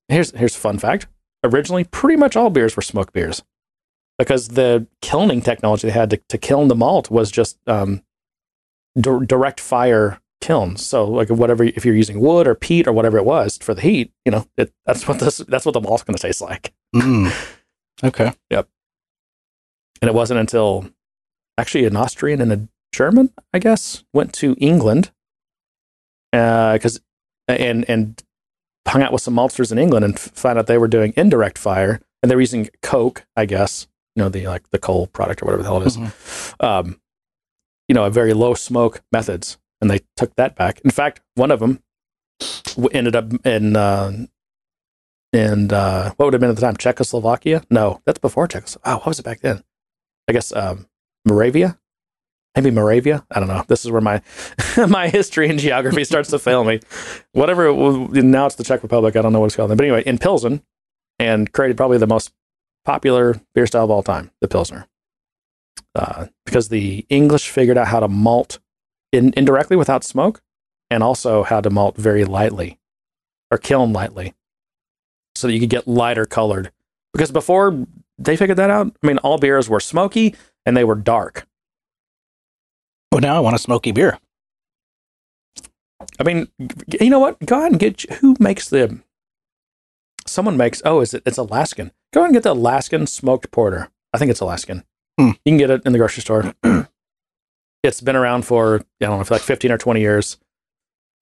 here's here's a fun fact. Originally, pretty much all beers were smoked beers because the kilning technology they had to, to kiln the malt was just um, di- direct fire kilns. So like whatever if you're using wood or peat or whatever it was for the heat, you know it, that's what this that's what the malt's going to taste like.
Mm. Okay. Yep.
And it wasn't until actually an Austrian and a German, I guess, went to England because and and hung out with some maltsters in England and f- found out they were doing indirect fire and they were using coke, I guess, you know, the like the coal product or whatever the hell it is.
Mhm.
Um, you know, a very low smoke methods, and they took that back. In fact, one of them ended up in uh, in uh, what would have been at the time Czechoslovakia. No, that's before Czechoslovakia. Oh, what was it back then? I guess um, Moravia. Maybe Moravia. I don't know. This is where my my history and geography starts to fail me. Whatever. It, was- now it's the Czech Republic. I don't know what it's called. But anyway, in Pilsen, and created probably the most popular beer style of all time, the Pilsner. Uh, because the English figured out how to malt in, indirectly without smoke, and also how to malt very lightly or kiln lightly, so that you could get lighter colored. Because before they figured that out, I mean, all beers were smoky and they were dark.
Well, now I want a smoky beer.
I mean, you know what? Go ahead and get who makes the. Someone makes. Oh, is it? It's Alaskan. Go ahead and get the Alaskan smoked porter. I think it's Alaskan.
Hmm.
You can get it in the grocery store. it's been around for I don't know, for like fifteen or twenty years.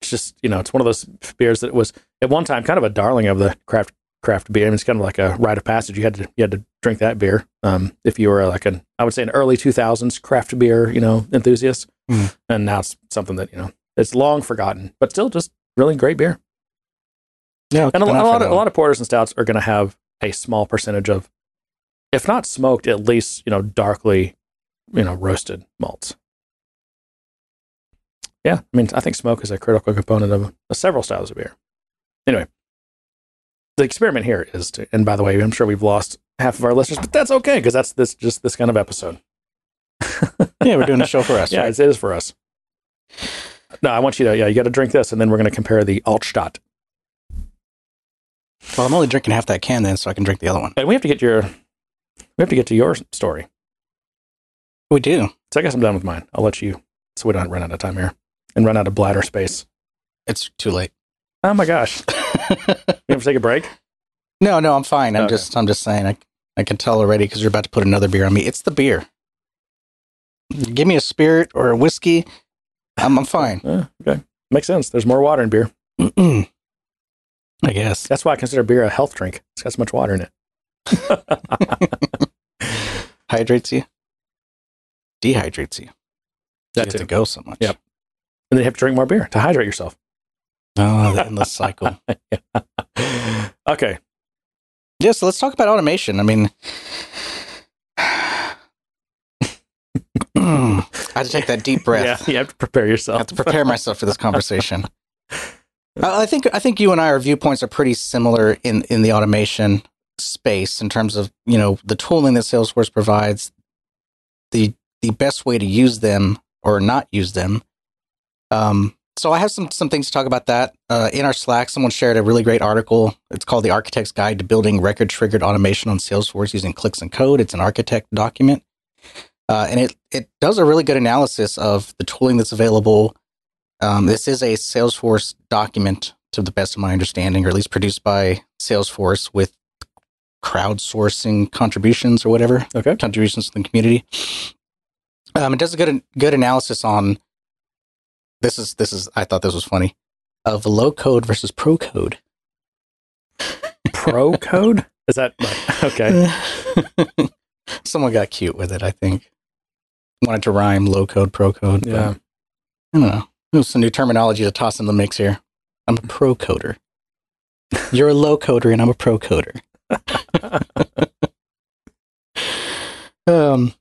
It's just you know, it's one of those beers that was at one time kind of a darling of the craft craft beer. I mean, it's kind of like a rite of passage. You had to you had to drink that beer um, if you were like an I would say an early two thousands craft beer you know enthusiast.
Hmm.
And now it's something that you know it's long forgotten, but still just really great beer.
Yeah,
And a, a lot of a lot of porters and stouts are going to have a small percentage of, if not smoked, at least you know darkly, you know roasted malts. Yeah, I mean I think smoke is a critical component of, several styles of beer. Anyway, the experiment here is to, and by the way, I'm sure we've lost half of our listeners, but that's okay because that's this just this kind of episode.
yeah, we're doing a show for us.
Yeah,
right?
it is for us. No, I want you to yeah, you got to drink this, and then we're going to compare the Altstadt.
Well, I'm only drinking half that can then, so I can drink the other one.
And we have to get your, we have to get to your story.
We do.
So I guess I'm done with mine. I'll let you, so we don't run out of time here and run out of bladder space.
It's too late.
Oh my gosh! You have to take a break.
no, no, I'm fine. I'm
Okay.
just, I'm just saying. I, I can tell already because you're about to put another beer on me. It's the beer. Give me a spirit or a whiskey. I'm, I'm fine.
Uh, okay, makes sense. There's more water in beer.
Mm-mm. I guess.
That's why I consider beer a health drink. It's got so much water in it.
Hydrates you. Dehydrates you.
That
you
too.
have to go so much.
Yep. And then you have to drink more beer to hydrate yourself.
Oh, the endless cycle.
okay.
Yeah, so let's talk about automation. I mean, I had to take that deep breath.
Yeah, you have to prepare yourself.
I have to prepare myself for this conversation. I I think I think you and I our viewpoints are pretty similar in in the automation space in terms of you know the tooling that Salesforce provides, the the best way to use them or not use them. Um, so I have some some things to talk about that. Uh, in our Slack, someone shared a really great article. It's called "The Architect's Guide to Building Record Triggered Automation on Salesforce Using Clicks and Code." It's an architect document, uh, and it it does a really good analysis of the tooling that's available. Um, this is a Salesforce document, to the best of my understanding, or at least produced by Salesforce with crowdsourcing contributions or whatever
Okay.
contributions to the community. Um, it does a good good analysis on this is this is I thought this was funny of low code versus pro code.
Pro code? Is that okay?
Someone got cute with it, I think. Wanted to rhyme low code, pro code.
Yeah.
I don't know. There's some new terminology to toss in the mix here. I'm a pro coder. You're a low coder and I'm a pro coder. um,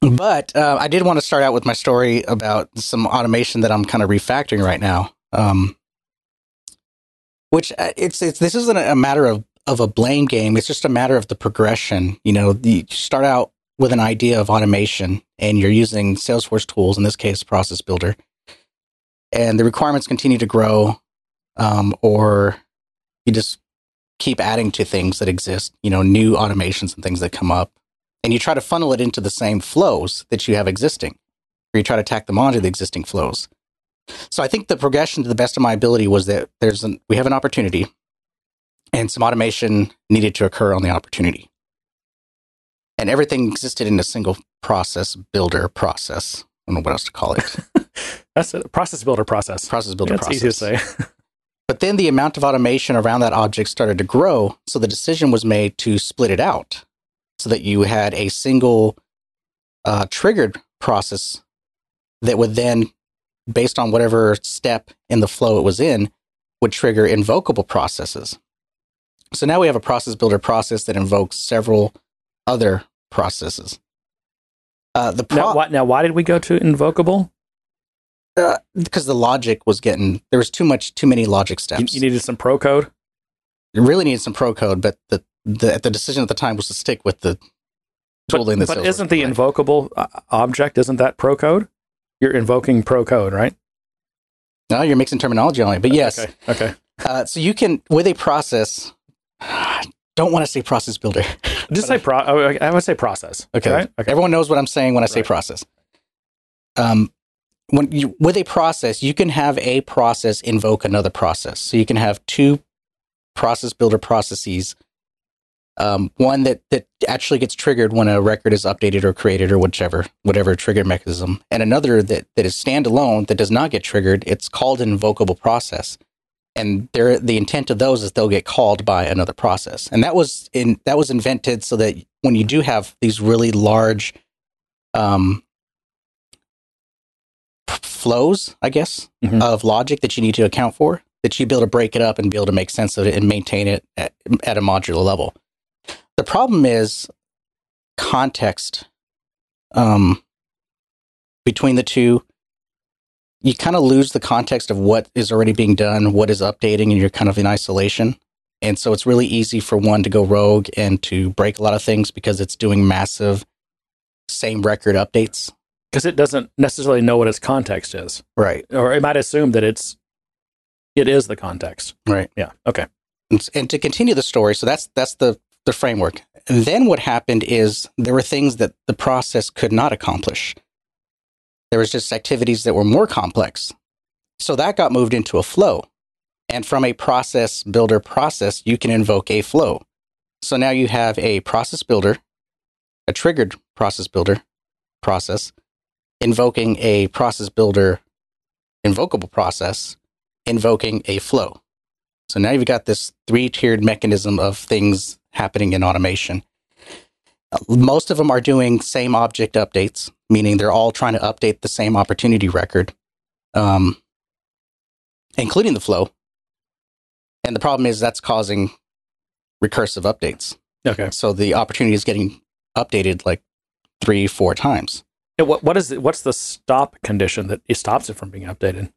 but uh, I did want to start out with my story about some automation that I'm kind of refactoring right now. Um, which uh, it's it's this isn't a matter of of a blame game. It's just a matter of the progression. You know, you start out with an idea of automation, and you're using Salesforce tools, in this case, Process Builder, and the requirements continue to grow, um, or you just keep adding to things that exist. You know, new automations and things that come up, and you try to funnel it into the same flows that you have existing, or you try to tack them onto the existing flows. So I think the progression to the best of my ability was that there's an, we have an opportunity and some automation needed to occur on the opportunity. And everything existed in a single process builder process. I don't know what else to call it.
That's a process builder process.
process builder
That's
process.
easy to say.
But then the amount of automation around that object started to grow. So the decision was made to split it out so that you had a single uh, triggered process that would then, based on whatever step in the flow it was in, would trigger invocable processes. So now we have a process builder process that invokes several other processes. Uh, the
Now, why, now, why did we go to invocable?
because the logic was getting there was too much too many logic
You,
steps.
you needed some pro code.
You really needed some pro code, but the, the the decision at the time was to stick with the tooling
But, but isn't the invocable uh, object, isn't that pro code? You're invoking pro code, right?
No, you're mixing terminology on it. But yes,
Okay. Okay.
uh, so you can with a process. Don't want to say process builder.
Just say pro. oh, I would say process.
Okay.
Right? Okay.
Everyone knows what I'm saying when I say
Right.
process. Um, when you with a process, you can have a process invoke another process. So you can have two process builder processes. Um, one that that actually gets triggered when a record is updated or created or whichever whatever trigger mechanism, and another that that is standalone that does not get triggered. It's called an invocable process, and they're, the intent of those is they'll get called by another process, and that was in that was invented so that when you do have these really large um, flows, I guess,
Mhm.
of logic that you need to account for, that you be able to break it up and be able to make sense of it and maintain it at, at a modular level. The problem is context um, between the two. You kind of lose the context of what is already being done, what is updating, and you're kind of in isolation. And so it's really easy for one to go rogue and to break a lot of things because it's doing massive same record updates.
Because it doesn't necessarily know what its context is,
Right.
or it might assume that it's it is the context.
Right.
Yeah. Okay.
And, and to continue the story, so that's that's the the framework. And then what happened is there were things that the process could not accomplish. There was just activities that were more complex. So that got moved into a flow. And from a process builder process, you can invoke a flow. So now you have a process builder, a triggered process builder process, invoking a process builder invocable process, invoking a flow. So now you've got this three tiered mechanism of things happening in automation. Most of them are doing same object updates, meaning they're all trying to update the same opportunity record, um, including the flow. And the problem is that's causing recursive updates.
Okay.
So the opportunity is getting updated like three, four times.
What what is it, what's the stop condition that stops it from being updated?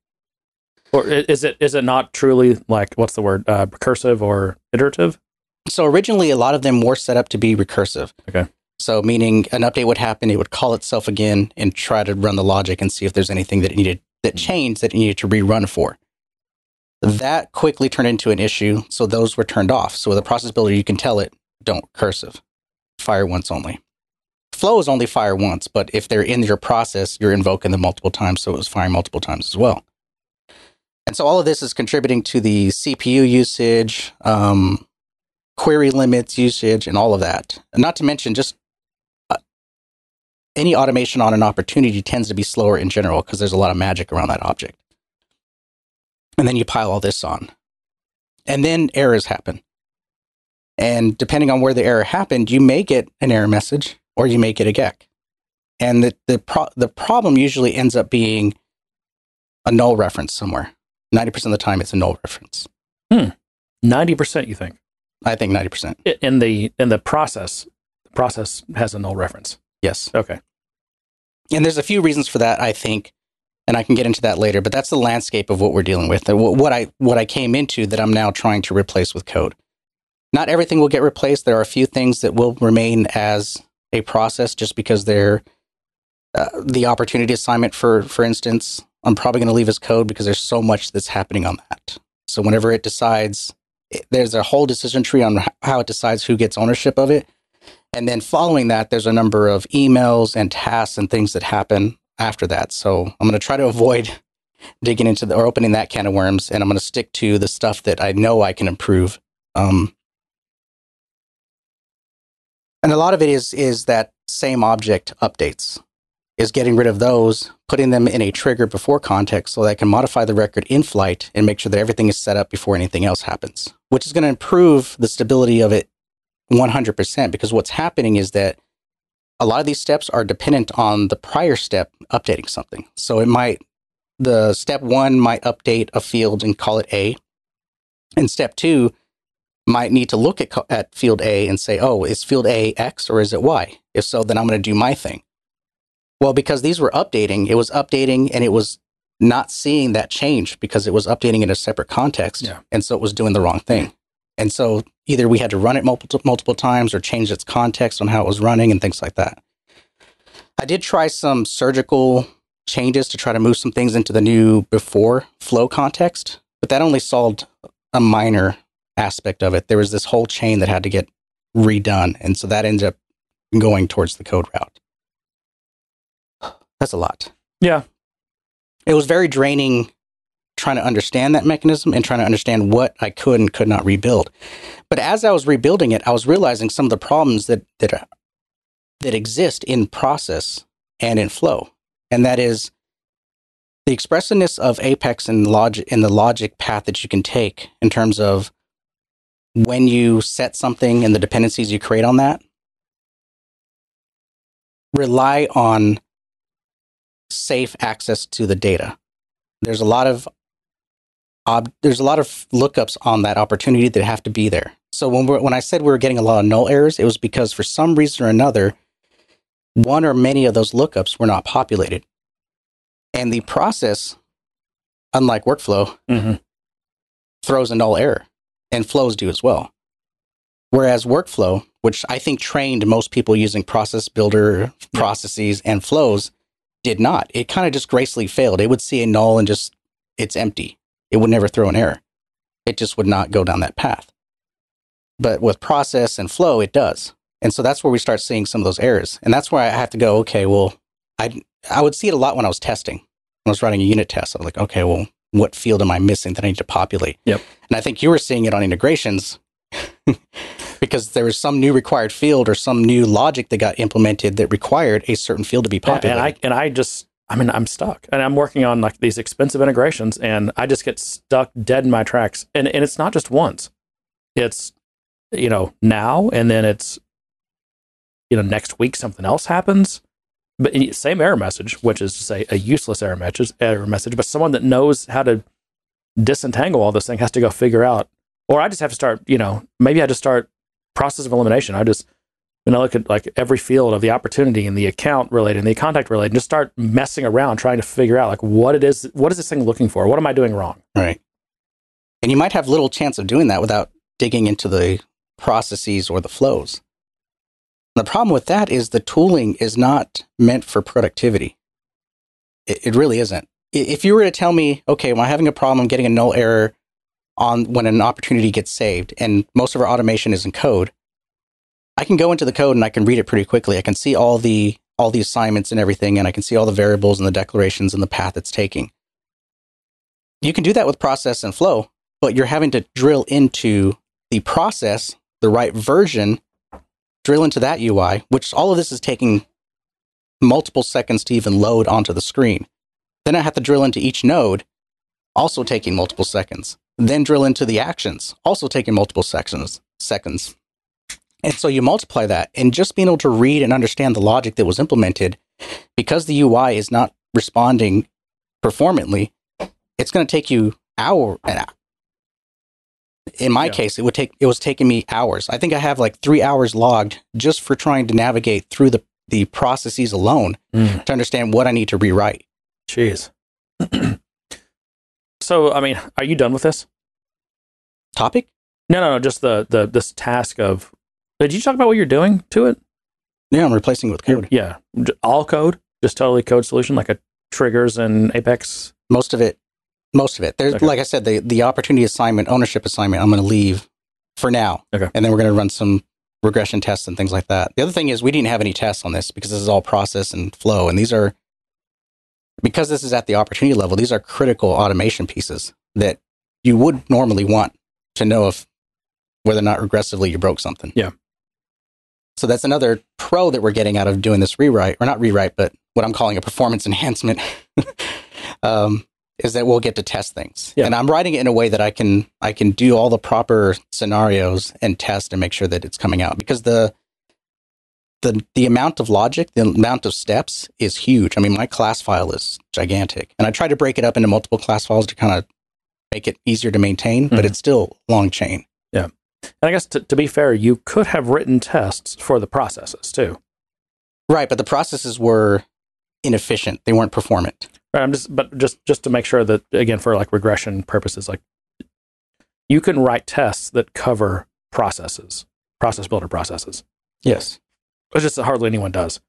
Or is it is it not truly like what's the word uh, recursive or iterative?
So originally, a lot of them were set up to be recursive.
Okay.
So meaning an update would happen, it would call itself again and try to run the logic and see if there's anything that it needed that changed that it needed to rerun for. That quickly turned into an issue, so those were turned off. So with a process builder, you can tell it don't cursive, fire once only. Flow is only fire once, but if they're in your process, you're invoking them multiple times, so it was firing multiple times as well. And so all of this is contributing to the CPU usage, um, query limits usage, and all of that. And not to mention just uh, any automation on an opportunity tends to be slower in general because there's a lot of magic around that object. And then you pile all this on. And then errors happen. And depending on where the error happened, you may get an error message or you may get a gack. And the, the, pro- the problem usually ends up being a null reference somewhere. 90% of the time, it's a null reference.
Ninety percent, you think?
I think 90%.
I- In the in the process, the process has a null reference.
Yes.
Okay.
And there's a few reasons for that, I think, and I can get into that later. But that's the landscape of what we're dealing with, and wh- what I what I came into that I'm now trying to replace with code. Not everything will get replaced. There are a few things that will remain as a process, just because they're uh, the opportunity assignment. For for instance, I'm probably going to leave as code because there's so much that's happening on that. So whenever it decides, it, there's a whole decision tree on how it decides who gets ownership of it. And then following that, there's a number of emails and tasks and things that happen after that. So I'm going to try to avoid digging into the, or opening that can of worms, and I'm going to stick to the stuff that I know I can improve. Um, and a lot of it is is that same object updates, is getting rid of those, putting them in a trigger before context, so that I can modify the record in flight and make sure that everything is set up before anything else happens, which is going to improve the stability of it 100% because what's happening is that a lot of these steps are dependent on the prior step updating something. So it might, the step one might update a field and call it A. And step two might need to look at, at field A and say, oh, is field A X or is it Y? If so, then I'm going to do my thing. Well, because these were updating, it was updating and it was not seeing that change because it was updating in a separate context.
Yeah.
And so it was doing the wrong thing. And so either we had to run it multiple, multiple times or change its context on how it was running and things like that. I did try some surgical changes to try to move some things into the new before flow context, but that only solved a minor aspect of it. There was this whole chain that had to get redone. And so that ended up going towards the code route. That's a lot.
Yeah.
It was very draining trying to understand that mechanism and trying to understand what I could and could not rebuild. But as I was rebuilding it, I was realizing some of the problems that that uh, that exist in process and in flow. And that is the expressiveness of Apex and logic in the logic path that you can take in terms of when you set something and the dependencies you create on that rely on safe access to the data. There's a lot of ob- there's a lot of lookups on that opportunity that have to be there. So when we when I said we were getting a lot of null errors, it was because for some reason or another, one or many of those lookups were not populated, and the process, unlike workflow,
Mm-hmm.
throws a null error, and flows do as well. Whereas workflow, which I think trained most people using process builder processes and flows, did not. It kind of just gracefully failed. It would see a null and just it's empty. It would never throw an error. It just would not go down that path. But with process and flow, it does. And so that's where we start seeing some of those errors. And that's where I have to go, okay, well, I I would see it a lot when I was testing. When I was running a unit test, I was like, okay, well, what field am I missing that I need to populate?
Yep.
And I think you were seeing it on integrations because there was some new required field or some new logic that got implemented that required a certain field to be populated.
And I and I just I mean I'm stuck. And I'm working on like these expensive integrations and I just get stuck dead in my tracks. And and it's not just once. It's you know, now and then it's you know, next week something else happens. But same error message, which is to say a useless error message, error message, but someone that knows how to disentangle all this thing has to go figure out. Or I just have to start, you know, maybe I just start process of elimination. I just when I look at like every field of the opportunity and the account related and the contact related, and just start messing around trying to figure out like what it is, what is this thing looking for? What am I doing wrong?
Right. And you might have little chance of doing that without digging into the processes or the flows. The problem with that is the tooling is not meant for productivity. It, it really isn't. If you were to tell me, okay, I'm having a problem, getting a null error on when an opportunity gets saved, and most of our automation is in code, I can go into the code and I can read it pretty quickly. I can see all the all the assignments and everything, and I can see all the variables and the declarations and the path it's taking. You can do that with process and flow, but you're having to drill into the process, the right version, drill into that UI, which all of this is taking multiple seconds to even load onto the screen. Then I have to drill into each node, also taking multiple seconds. Then drill into the actions, also taking multiple sections, seconds. And so you multiply that, and just being able to read and understand the logic that was implemented, because the UI is not responding performantly, it's going to take you hour and hour. In my
Yeah.
case, it would take it was taking me hours. I think I have like three hours logged just for trying to navigate through the the processes alone mm. to understand what I need to rewrite.
Jeez. so, I mean, are you done with this?
Topic?
No, no, no. Just the the this task of. Did you talk about what you're doing to it?
Yeah, I'm replacing it with code.
Yeah, all code, just totally code solution, like a triggers and Apex.
Most of it, most of it. There's
Okay.
like I said, the the opportunity assignment, ownership assignment. I'm going to leave for now.
Okay.
and then we're going to run some regression tests and things like that. The other thing is we didn't have any tests on this because this is all process and flow, and these are because this is at the opportunity level. These are critical automation pieces that you would normally want to know if whether or not regressively you broke something.
Yeah.
So that's another pro that we're getting out of doing this rewrite, or not rewrite, but what I'm calling a performance enhancement, um, is that we'll get to test things.
Yeah.
And I'm writing it in a way that I can I can do all the proper scenarios and test and make sure that it's coming out because the the the amount of logic, the amount of steps is huge. I mean, my class file is gigantic, and I try to break it up into multiple class files to kind of make it easier to maintain, but
Mhm.
it's still long chain.
Yeah, and I guess to, to be fair, you could have written tests for the processes too.
Right, but the processes were inefficient. They weren't performant.
Right, I'm just, but just just to make sure that again for like regression purposes, like you can write tests that cover processes, process builder processes.
Yes.
It's just hardly anyone does.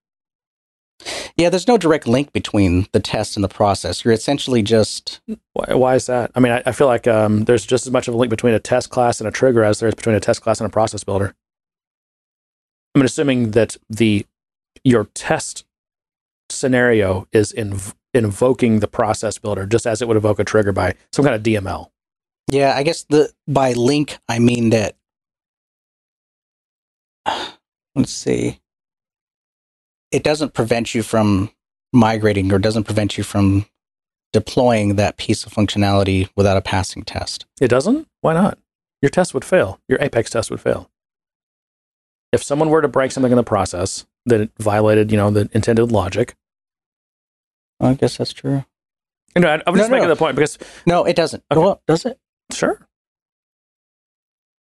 Yeah, there's no direct link between the test and the process. You're essentially just
Why, why is that? I mean, I, I feel like um, there's just as much of a link between a test class and a trigger as there is between a test class and a process builder. I mean, assuming that the your test scenario is inv- invoking the process builder just as it would evoke a trigger by some kind of DML.
Yeah, I guess the by link I mean that let's see. It doesn't prevent you from migrating or doesn't prevent you from deploying that piece of functionality without a passing test.
It doesn't? Why not? Your test would fail. Your Apex test would fail. If someone were to break something in the process that it violated, you know, the intended logic.
I guess that's true.
You know, I'm
No,
just
no,
making
no.
the point because
No, it doesn't.
Okay.
Well, does it?
sure,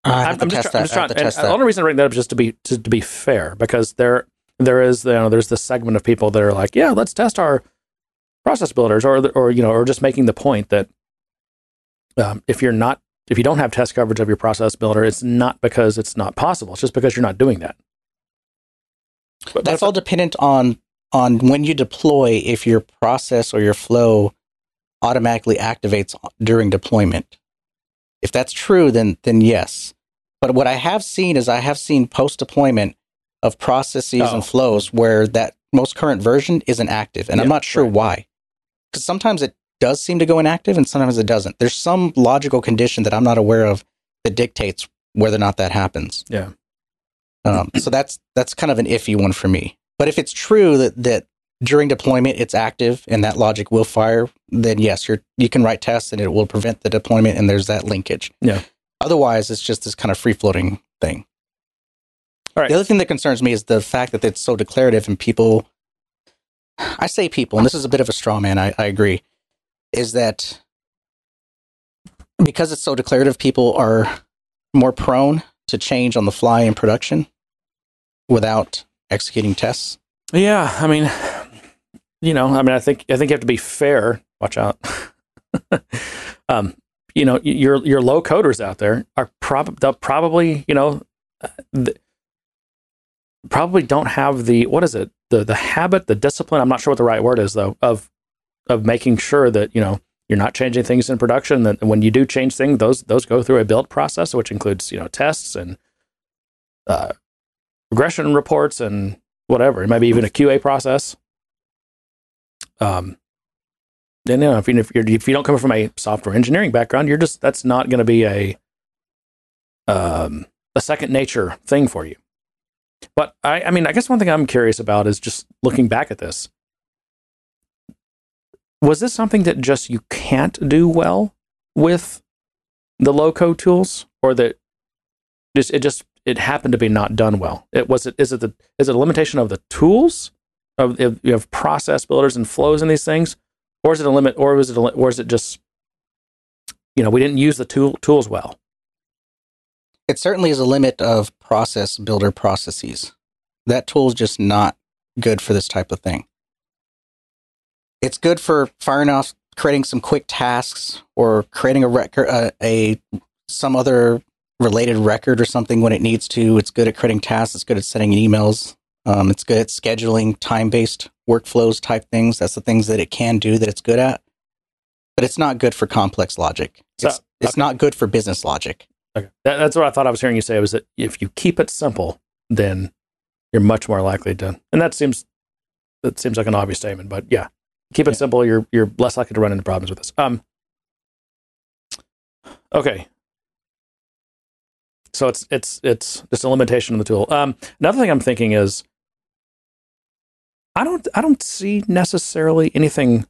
I'm, just, try- I'm
that.
just trying.
to
And
test
the only reason I bring that up is just to be to, to be fair, because there there is you know there's this segment of people that are like, yeah, let's test our process builders, or or you know, or just making the point that um, if you're not if you don't have test coverage of your process builder, it's not because it's not possible. It's just because you're not doing that. But- but
That's all dependent on on when you deploy if your process or your flow automatically activates during deployment. If that's true, then then yes. But what I have seen is I have seen post deployment of processes
Oh.
and flows where that most current version isn't active, and I'm not sure
right.
why. Because sometimes it does seem to go inactive, and sometimes it doesn't. There's some logical condition that I'm not aware of that dictates whether or not that happens.
Yeah.
Um, so that's that's kind of an iffy one for me. But if it's true that that during deployment it's active and that logic will fire, then yes, you're you can write tests and it will prevent the deployment and there's that linkage.
Yeah.
Otherwise, it's just this kind of free floating thing.
All right.
The other thing that concerns me is the fact that it's so declarative and people. I say people, and this is a bit of a straw man. I, I agree. Is that because it's so declarative, people are more prone to change on the fly in production without executing tests.
Yeah, I mean, you know, I mean, I think I think you have to be fair. Watch out. um, you know, your your low coders out there are prob- they'll probably you know uh, th- probably don't have the what is it the the habit the discipline. I'm not sure what the right word is though of of making sure that you know you're not changing things in production. That when you do change things, those those go through a build process, which includes you know tests and uh, regression reports and whatever. It might be even a QA process. Um, then you know, if you if, if you don't come from a software engineering background, you're just that's not going to be a um, a second nature thing for you. But I, I mean, I guess one thing I'm curious about is just looking back at this. Was this something that just you can't do well with the low code tools, or that just it just it happened to be not done well? It was it is it the is it a limitation of the tools of of, you have process builders and flows in these things, or is it a limit, or was it a, or is it just you know we didn't use the tool tools well?
It certainly is a limit of process builder processes. That tool is just not good for this type of thing. It's good for firing off, creating some quick tasks, or creating a record, uh, a some other related record or something when it needs to. It's good at creating tasks. It's good at sending emails. Um, it's good at scheduling time based workflows type things. That's the things that it can do that it's good at. But it's not good for complex logic.
So-
It's, it's not good for business logic.
Okay. That, that's what I thought I was hearing you say was that if you keep it simple, then you're much more likely to. And that seems that seems like an obvious statement, but yeah, keep it
Yeah.
simple. You're you're less likely to run into problems with this. Um. Okay. So it's it's it's just a limitation of the tool. Um. Another thing I'm thinking is, I don't I don't see necessarily anything.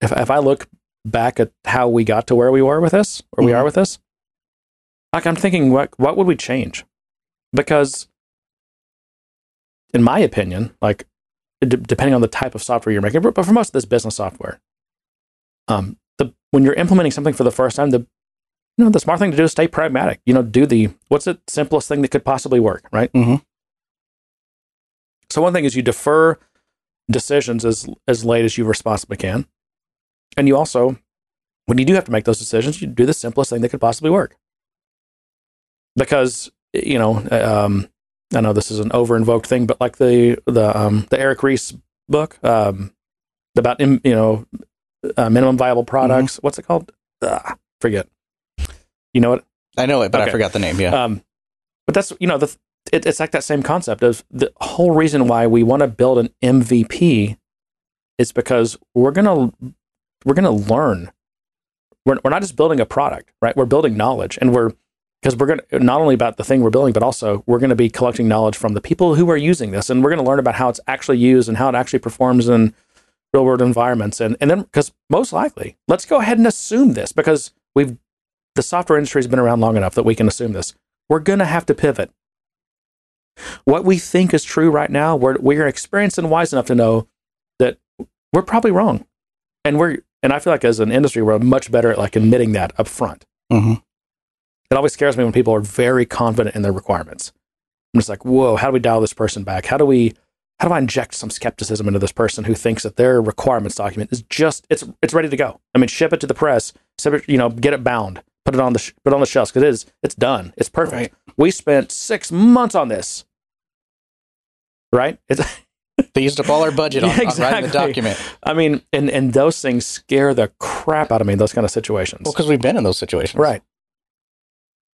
If if I look back at how we got to where we were with this, or we
Mhm.
are with this, like I'm thinking, what what would we change? Because, in my opinion, like de- depending on the type of software you're making, but for most of this business software, um, the when you're implementing something for the first time, the you know, the smart thing to do is stay pragmatic. You know, do the what's the simplest thing that could possibly work, right?
Mhm.
So one thing is you defer decisions as as late as you responsibly can, and you also, when you do have to make those decisions, you do the simplest thing that could possibly work. Because you know, um, I know this is an over invoked thing, but like the the um, the Eric Ries book um, about you know uh, minimum viable products. What's it called? Ah, forget. You know what?
I know it, but I forgot the name. Yeah.
Um, but that's you know the it, it's like that same concept of the whole reason why we want to build an MVP is because we're gonna we're gonna learn. We're we're not just building a product, right? We're building knowledge, and we're because we're gonna not only about the thing we're building, but also we're gonna be collecting knowledge from the people who are using this, and we're gonna learn about how it's actually used and how it actually performs in real world environments, and and then because most likely, let's go ahead and assume this because we've the software industry has been around long enough that we can assume this. We're going to have to pivot. What we think is true right now, we're, we're experienced and wise enough to know that we're probably wrong. And we're, and I feel like as an industry, we're much better at like admitting that up front.
Mhm.
It always scares me when people are very confident in their requirements. I'm just like, whoa, how do we dial this person back? How do we, how do I inject some skepticism into this person who thinks that their requirements document is just, it's, it's ready to go. I mean, ship it to the press, it, you know, get it bound, put it on the, sh- put it on the shelves because it is, it's done. It's perfect.
Right.
We spent six months on this. Right? It's,
They used up all our budget on,
Yeah,
on writing the document.
I mean, and, and those things scare the crap out of me, in those kind of situations.
Well, because we've been in those situations.
Right.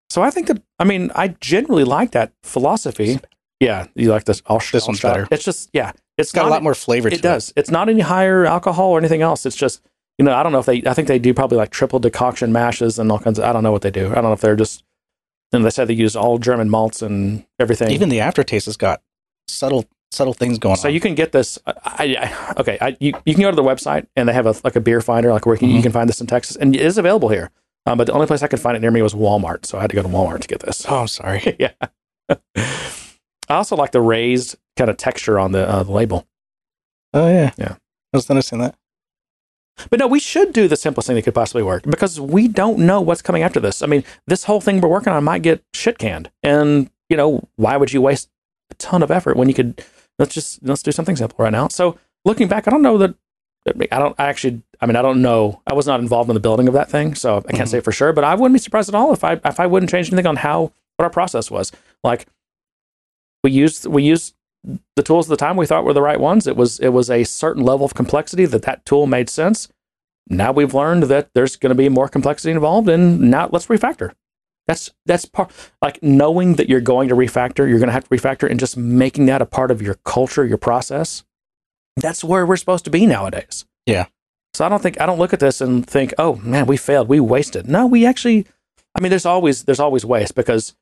So I think that I mean I generally like that philosophy. Yeah, you like this? I'll
This
I'll
one's
shut-
better.
It's just yeah, it's
It's got a lot more flavor to
It does. It's not any higher alcohol or anything else. It's just you know I don't know if they. I think they do probably like triple decoction mashes and all kinds of. I don't know what they do. I don't know if they're just. And they said they use all German malts and everything.
Even the aftertaste has got subtle subtle things going
so
on.
So you can get this. I, I, okay, I, you you can go to the website and they have a like a beer finder like where you, you
Mhm.
can find this in Texas and it is available here. Um, but the only place I could find it near me was Walmart, so I had to go to Walmart to get this.
oh, I'm sorry.
yeah. I also like the raised kind of texture on the, uh, the label.
Oh yeah.
Yeah.
I was noticing that.
But no, we should do the simplest thing that could possibly work because we don't know what's coming after this. I mean, this whole thing we're working on might get shit canned, and you know why would you waste a ton of effort when you could let's just let's do something simple right now. So looking back, I don't know that I don't I actually I mean I don't know I was not involved in the building of that thing, so I can't
Mhm.
say for sure. But I wouldn't be surprised at all if I if I wouldn't change anything on how what our process was. Like we used we used the tools at the time we thought were the right ones. It was it was a certain level of complexity that that tool made sense. Now we've learned that there's going to be more complexity involved, and now let's refactor. That's that's part like knowing that you're going to refactor, you're going to have to refactor, and just making that a part of your culture, your process. That's where we're supposed to be nowadays.
Yeah.
So I don't think I don't look at this and think, oh man, we failed, we wasted. No, we actually. I mean, there's always there's always waste because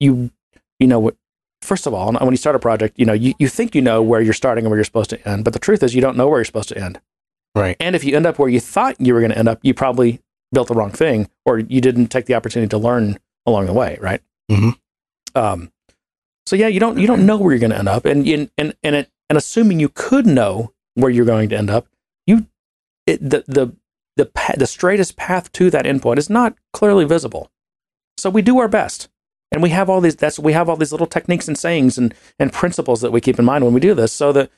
you you know what first of all, when you start a project, you know, you, you think you know where you're starting and where you're supposed to end, but the truth is you don't know where you're supposed to end.
Right.
And if you end up where you thought you were going to end up, you probably built the wrong thing or you didn't take the opportunity to learn along the way, right?
Mhm.
Um, so yeah, you don't you don't know where you're going to end up, and you, and and it, and assuming you could know where you're going to end up, you it, the the the pa- the straightest path to that endpoint is not clearly visible. So we do our best, and we have all these that's we have all these little techniques and sayings and and principles that we keep in mind when we do this, so that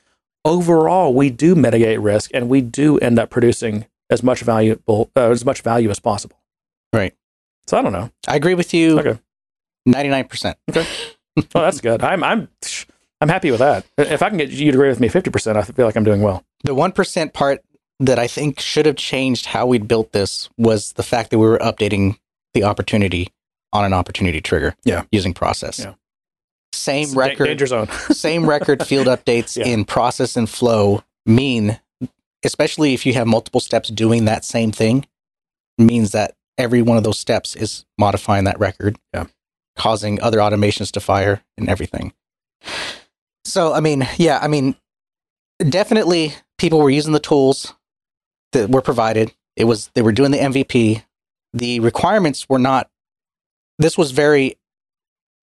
overall we do mitigate risk and we do end up producing as much valuable uh, as much value as possible.
Right.
So I don't know.
I agree with you.
Okay.
Ninety nine percent. Okay.
Oh, that's good. I'm I'm I'm happy with that. If I can get you to agree with me 50%, I feel like I'm doing well.
The one percent part that I think should have changed how we'd built this was the fact that we were updating the opportunity on an opportunity trigger.
Yeah.
Using process.
Yeah.
Same
It's
record.
danger zone.
same record field updates
Yeah.
in process and flow mean, especially if you have multiple steps doing that same thing, means that every one of those steps is modifying that record,
Yeah.
causing other automations to fire and everything. So, I mean, yeah, I mean, definitely people were using the tools that were provided. It was they were doing the MVP. The requirements were not. This was very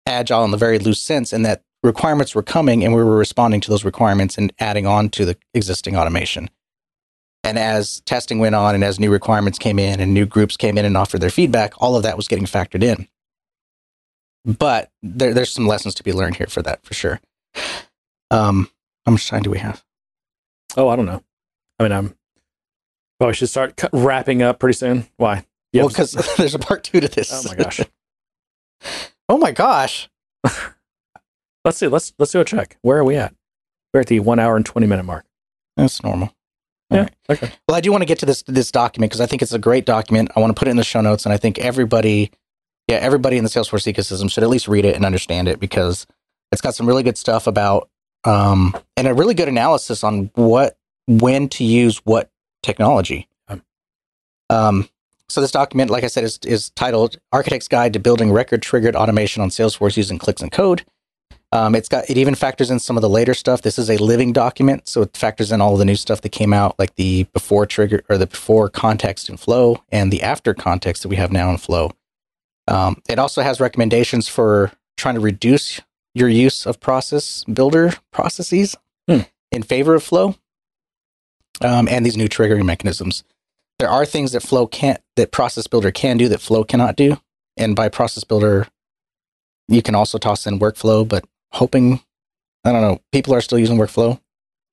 agile in the very loose sense, in that requirements were coming and we were responding to those requirements and adding on to the existing automation. And as testing went on and as new requirements came in and new groups came in and offered their feedback, all of that was getting factored in. But there, there's some lessons to be learned here for that, for sure. Um, how much time do we have?
Oh, I don't know. I mean, I'm probably should start cu- wrapping up pretty soon. Why? Yeah.
Well, because there's a part two to this.
oh my gosh.
oh my gosh.
let's see. Let's let's do a check. Where are we at? We're at the one hour and twenty minute mark.
That's normal. All
yeah.
right.
Okay.
Well, I do want to get to this this document because I think it's a great document. I want to put it in the show notes, and I think everybody, yeah, everybody in the Salesforce ecosystem should at least read it and understand it because it's got some really good stuff about um, and a really good analysis on what when to use what technology.
Um.
Um, so this document, like I said, is is titled "Architect's Guide to Building Record Triggered Automation on Salesforce Using Clicks and Code." Um, it's got it even factors in some of the later stuff. This is a living document, so it factors in all of the new stuff that came out, like the before trigger or the before context in Flow and the after context that we have now in Flow. Um, it also has recommendations for trying to reduce your use of process builder processes
Hmm.
in favor of Flow, um, and these new triggering mechanisms. There are things that Flow can't, that Process Builder can do that Flow cannot do, and by Process Builder, you can also toss in Workflow, but hoping I don't know, people are still using workflow.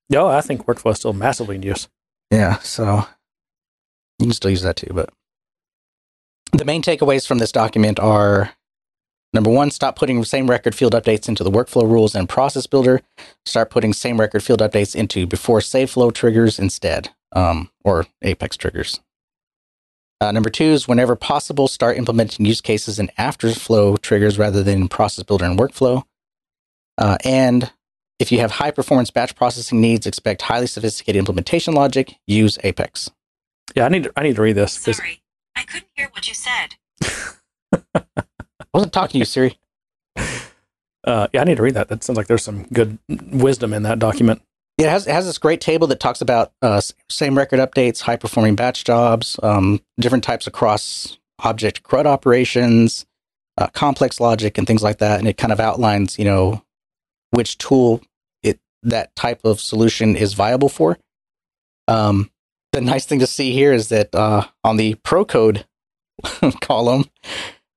No, I think workflow is still massively in use.
Yeah, so you can still use that too, but the main takeaways from this document are number one, stop putting same record field updates into the workflow rules and process builder. Start putting same record field updates into before save flow triggers instead, um, or Apex triggers. Uh, number two is whenever possible, start implementing use cases in after flow triggers rather than in process builder and workflow. Uh, and if you have high performance batch processing needs, expect highly sophisticated implementation logic, use Apex.
Yeah, I need to, I need to read this.
Sorry, I couldn't hear what you said.
I wasn't talking to you, Siri.
Uh, yeah, I need to read that. That sounds like there's some good wisdom in that document.
Yeah, it has, it has this great table that talks about uh, same record updates, high performing batch jobs, um, different types of cross object CRUD operations, uh, complex logic, and things like that. And it kind of outlines, you know, which tool it that type of solution is viable for. Um, the nice thing to see here is that uh, on the pro code column,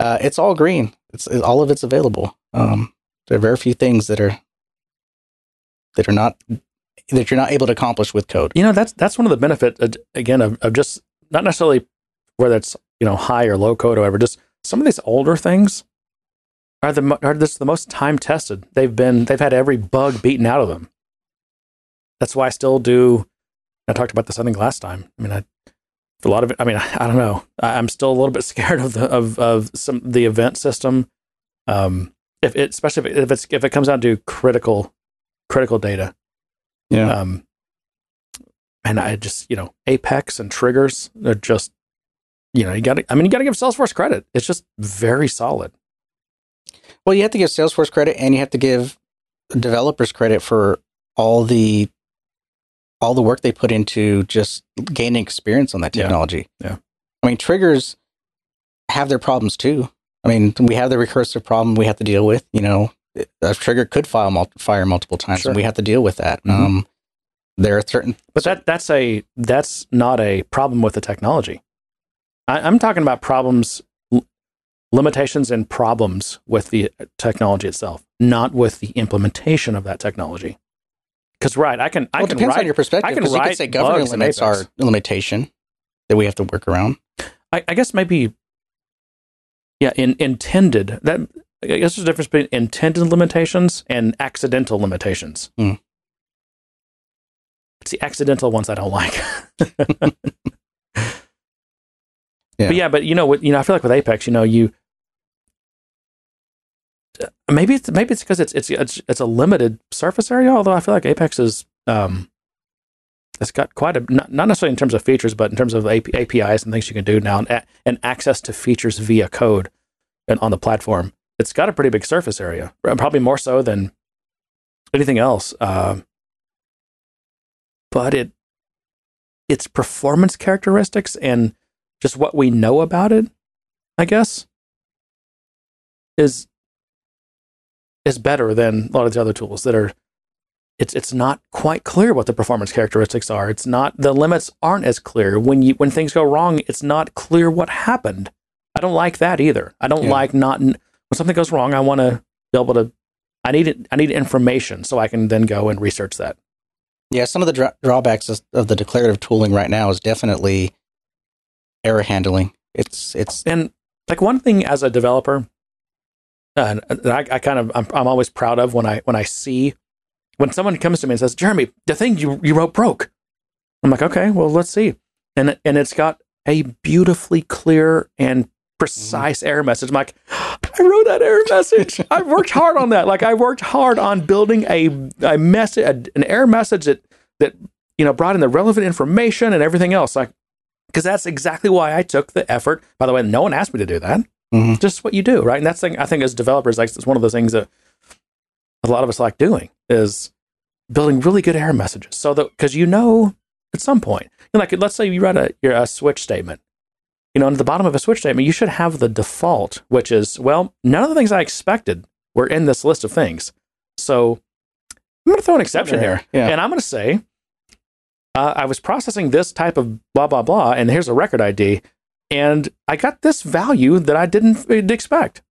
uh, it's all green. It's all of it's available. Um, there are very few things that are that are not that you're not able to accomplish with code.
You know, that's that's one of the benefits uh, again of, of just not necessarily whether it's you know high or low code or whatever. Just some of these older things are the are this the most time tested. They've been they've had every bug beaten out of them. That's why I still do. I talked about this I think last time. I mean, I a lot of it. I mean, I, I don't know. I, I'm still a little bit scared of the of of some the event system. Um, if it, especially if, it, if it's if it comes down to critical critical data.
Yeah.
Um, and I just, you know, Apex and triggers, they're just, you know, you got to, I mean, you got to give Salesforce credit. It's just very solid.
Well, you have to give Salesforce credit and you have to give developers credit for all the all the work they put into just gaining experience on that technology.
Yeah.
I mean, triggers have their problems too. I mean, we have the recursive problem we have to deal with. You know, a trigger could file mul- fire multiple times,
Sure.
and we have to deal with that.
Mhm.
Um, there are certain
But that that's a that's not a problem with the technology. I, I'm talking about problems, l- limitations, and problems with the technology itself, not with the implementation of that technology. Because right, I can I
well, it
can
depends
write,
on your perspective.
I can
you could say
governor
limits are limitation that we have to work around.
I, I guess maybe, yeah, in intended that. I guess there's a difference between intended limitations and accidental limitations.
Hmm.
It's the accidental ones I don't like.
Yeah.
But yeah, but you know what? You know, I feel like with Apex, you know, you maybe it's maybe it's because it's it's it's it's a limited surface area. Although I feel like Apex is um, it's got quite a not, not necessarily in terms of features, but in terms of AP, APIs and things you can do now, and, and access to features via code and on the platform. It's got a pretty big surface area, probably more so than anything else. Uh, but it its performance characteristics and just what we know about it, I guess, is is better than a lot of the other tools that are it's it's not quite clear what the performance characteristics are. It's not the limits aren't as clear. When you when things go wrong, it's not clear what happened. I don't like that either. I don't
Yeah.
like not when something goes wrong. I want to be able to. I need it. I need information so I can then go and research that.
Yeah, some of the dra- drawbacks of of the declarative tooling right now is definitely error handling. It's it's
And like one thing as a developer, uh, that I, I kind of I'm, I'm always proud of when I when I see when someone comes to me and says, "Jeremy, the thing you you wrote broke." I'm like, "Okay, well, let's see," and and it's got a beautifully clear and precise error message. I'm like, I wrote that error message. I worked hard on that. Like I worked hard on building a a message, an error message that that you know brought in the relevant information and everything else. Like because that's exactly why I took the effort. By the way, no one asked me to do that.
Mhm.
Just what you do, right? And that's thing I think as developers, like it's one of those things that a lot of us like doing is building really good error messages. So that because you know at some point, you know, like let's say you write a your a switch statement. You know, at the bottom of a switch statement, you should have the default, which is well, none of the things I expected were in this list of things. So I'm going to throw an exception here.
Yeah.
And I'm going to say, uh, I was processing this type of blah, blah, blah, and here's a record ID. And I got this value that I didn't expect.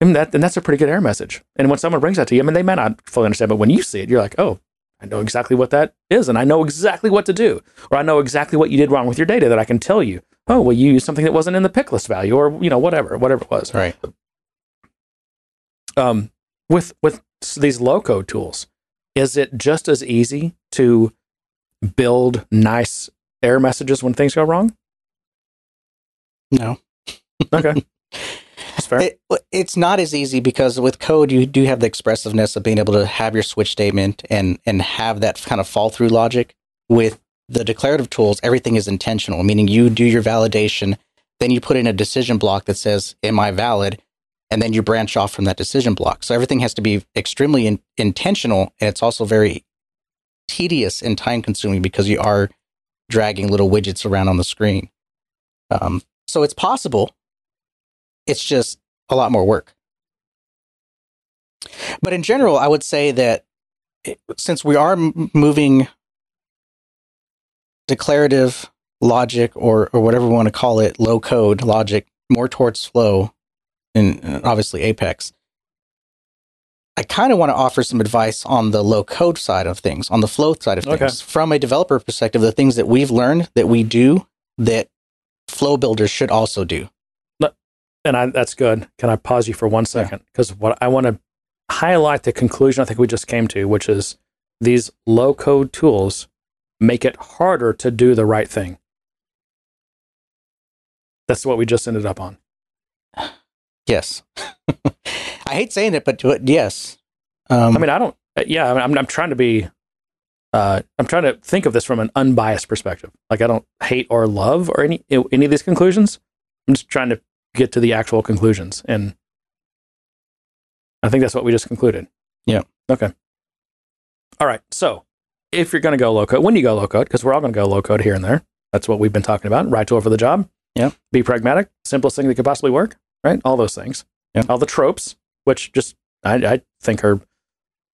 And, that, and that's a pretty good error message. And when someone brings that to you, I mean, they may not fully understand, but when you see it, you're like, oh, I know exactly what that is, and I know exactly what to do. Or I know exactly what you did wrong with your data that I can tell you. Oh, well, you used something that wasn't in the pick list value, or, you know, whatever, whatever it was
right.
um, with with these low code tools, is it just as easy to build nice error messages when things go wrong?
No.
Okay, that's fair.
It, it's not as easy because with code you do have the expressiveness of being able to have your switch statement and and have that kind of fall through logic. With the declarative tools, everything is intentional, meaning you do your validation, then you put in a decision block that says, "Am I valid?" and then you branch off from that decision block. So everything has to be extremely in, intentional, and it's also very tedious and time consuming because you are dragging little widgets around on the screen. Um, so it's possible. It's just a lot more work. But in general, I would say that it- since we are m- moving declarative logic or, or whatever we want to call it, low code logic, more towards flow and uh, obviously Apex, I kind of want to offer some advice on the low code side of things, on the flow side of things.
Okay.
From a developer perspective, the things that we've learned that we do that flow builders should also do.
and I, that's good. Can I pause you for one second? Because what I want to highlight the conclusion I think we just came to, which is these low code tools make it harder to do the right thing. That's what we just ended up on.
Yes. I hate saying it, but, yes. Um,
I mean, I don't. Yeah, I mean, I'm, I'm trying to be. Uh, I'm trying to think of this from an unbiased perspective. Like, I don't hate or love or any any of these conclusions. I'm just trying to get to the actual conclusions, and I think that's what we just concluded.
Yeah.
Okay. All right. So, if you're going to go low code, when you go low code? Because we're all going to go low code here and there. That's what we've been talking about. Right tool for the job.
Yeah.
Be pragmatic. Simplest thing that could possibly work. Right. All those things.
Yeah.
All the tropes, which just I, I think are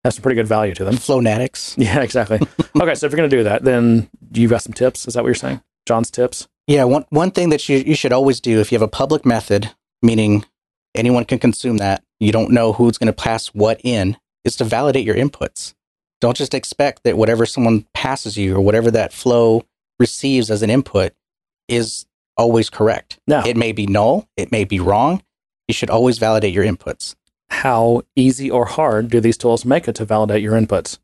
have some pretty good value to them.
Flownatics.
Yeah, exactly. okay, so if you're going to do that, then you've got some tips. Is that what you're saying? John's tips?
Yeah, one one thing that you you should always do if you have a public method, meaning anyone can consume that, you don't know who's going to pass what in, is to validate your inputs. Don't just expect that whatever someone passes you or whatever that flow receives as an input is always correct.
Now,
It may be null, it may be wrong. You should always validate your inputs.
How easy or hard do these tools make it to validate your inputs?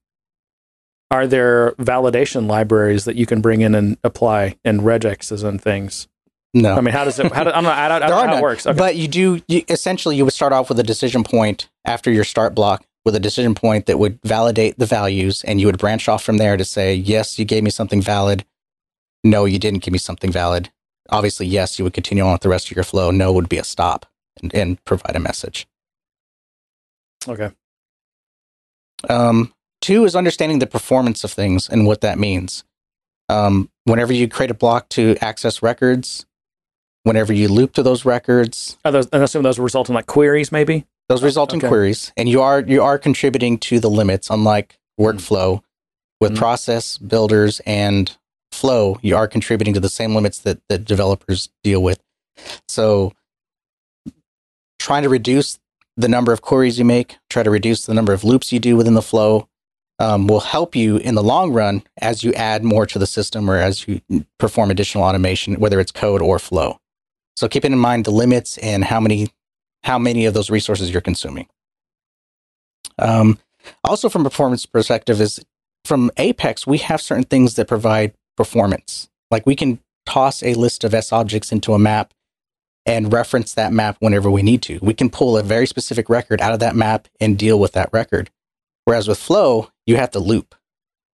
Are there validation libraries that you can bring in and apply and regexes and things?
No.
I mean, how does it? How do, I don't know. I don't, I don't know how
none.
it works. Okay.
But you do you, essentially you would start off with a decision point after your start block with a decision point that would validate the values, and you would branch off from there to say, yes, you gave me something valid. No, you didn't give me something valid. Obviously, yes, you would continue on with the rest of your flow. No would be a stop and, and provide a message.
Okay.
Um, two is understanding the performance of things and what that means. Um, whenever you create a block to access records, whenever you loop to those records,
Are those, and I assume those result in like queries, maybe.
those result in
Okay.
queries, and you are you are contributing to the limits. Unlike workflow with
Mhm.
process builders and flow, you are contributing to the same limits that that developers deal with. So trying to reduce the number of queries you make, try to reduce the number of loops you do within the flow um, will help you in the long run as you add more to the system or as you perform additional automation, whether it's code or flow. So keeping in mind the limits and how many how many of those resources you're consuming. Um, also, from a performance perspective, is from Apex we have certain things that provide performance. Like we can toss a list of S objects into a map and reference that map whenever we need to. We can pull a very specific record out of that map and deal with that record. Whereas with Flow, you have to loop.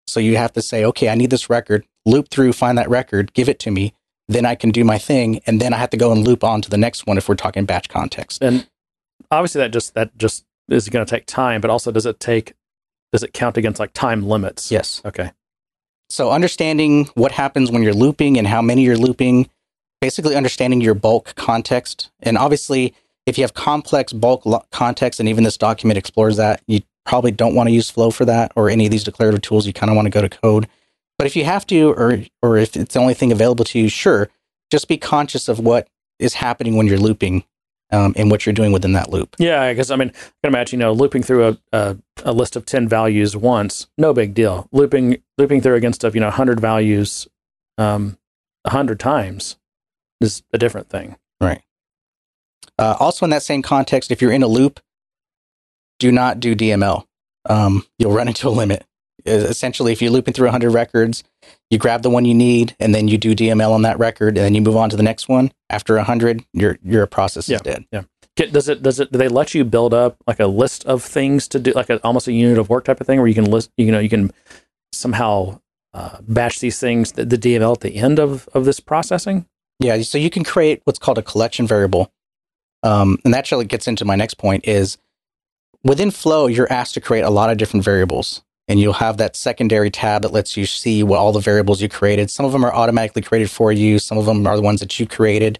So you have to say, okay, I need this record, loop through, find that record, give it to me, then I can do my thing, and then I have to go and loop on to the next one if we're talking batch context.
And obviously that just that just is going to take time, but also does it take does it count against like time limits?
Yes.
Okay.
So understanding what happens when you're looping and how many you're looping, basically understanding your bulk context. And obviously, if you have complex bulk lo- context, and even this document explores that, you probably don't want to use Flow for that or any of these declarative tools. You kind of want to go to code. But if you have to, or or if it's the only thing available to you, sure, just be conscious of what is happening when you're looping um, and what you're doing within that loop.
Yeah, because I mean, I can imagine you know looping through a, a a list of ten values once, no big deal. Looping looping through against of you know hundred values, um, hundred times is a different thing.
Right. Uh, also, in that same context, if you're in a loop, do not do DML. Um, you'll run into a limit. Essentially, if you're looping through 100 records, you grab the one you need, and then you do DML on that record, and then you move on to the next one. After 100, your your process
Yeah.
is dead.
Get- Does it does it do they let you build up like a list of things to do like a, almost a unit of work type of thing where you can list you know you can somehow uh, batch these things the, the DML at the end of of this processing?
Yeah, so you can create what's called a collection variable. Um, and that actually gets into my next point is within Flow, you're asked to create a lot of different variables. And you'll have that secondary tab that lets you see what all the variables you created. Some of them are automatically created for you. Some of them are the ones that you created.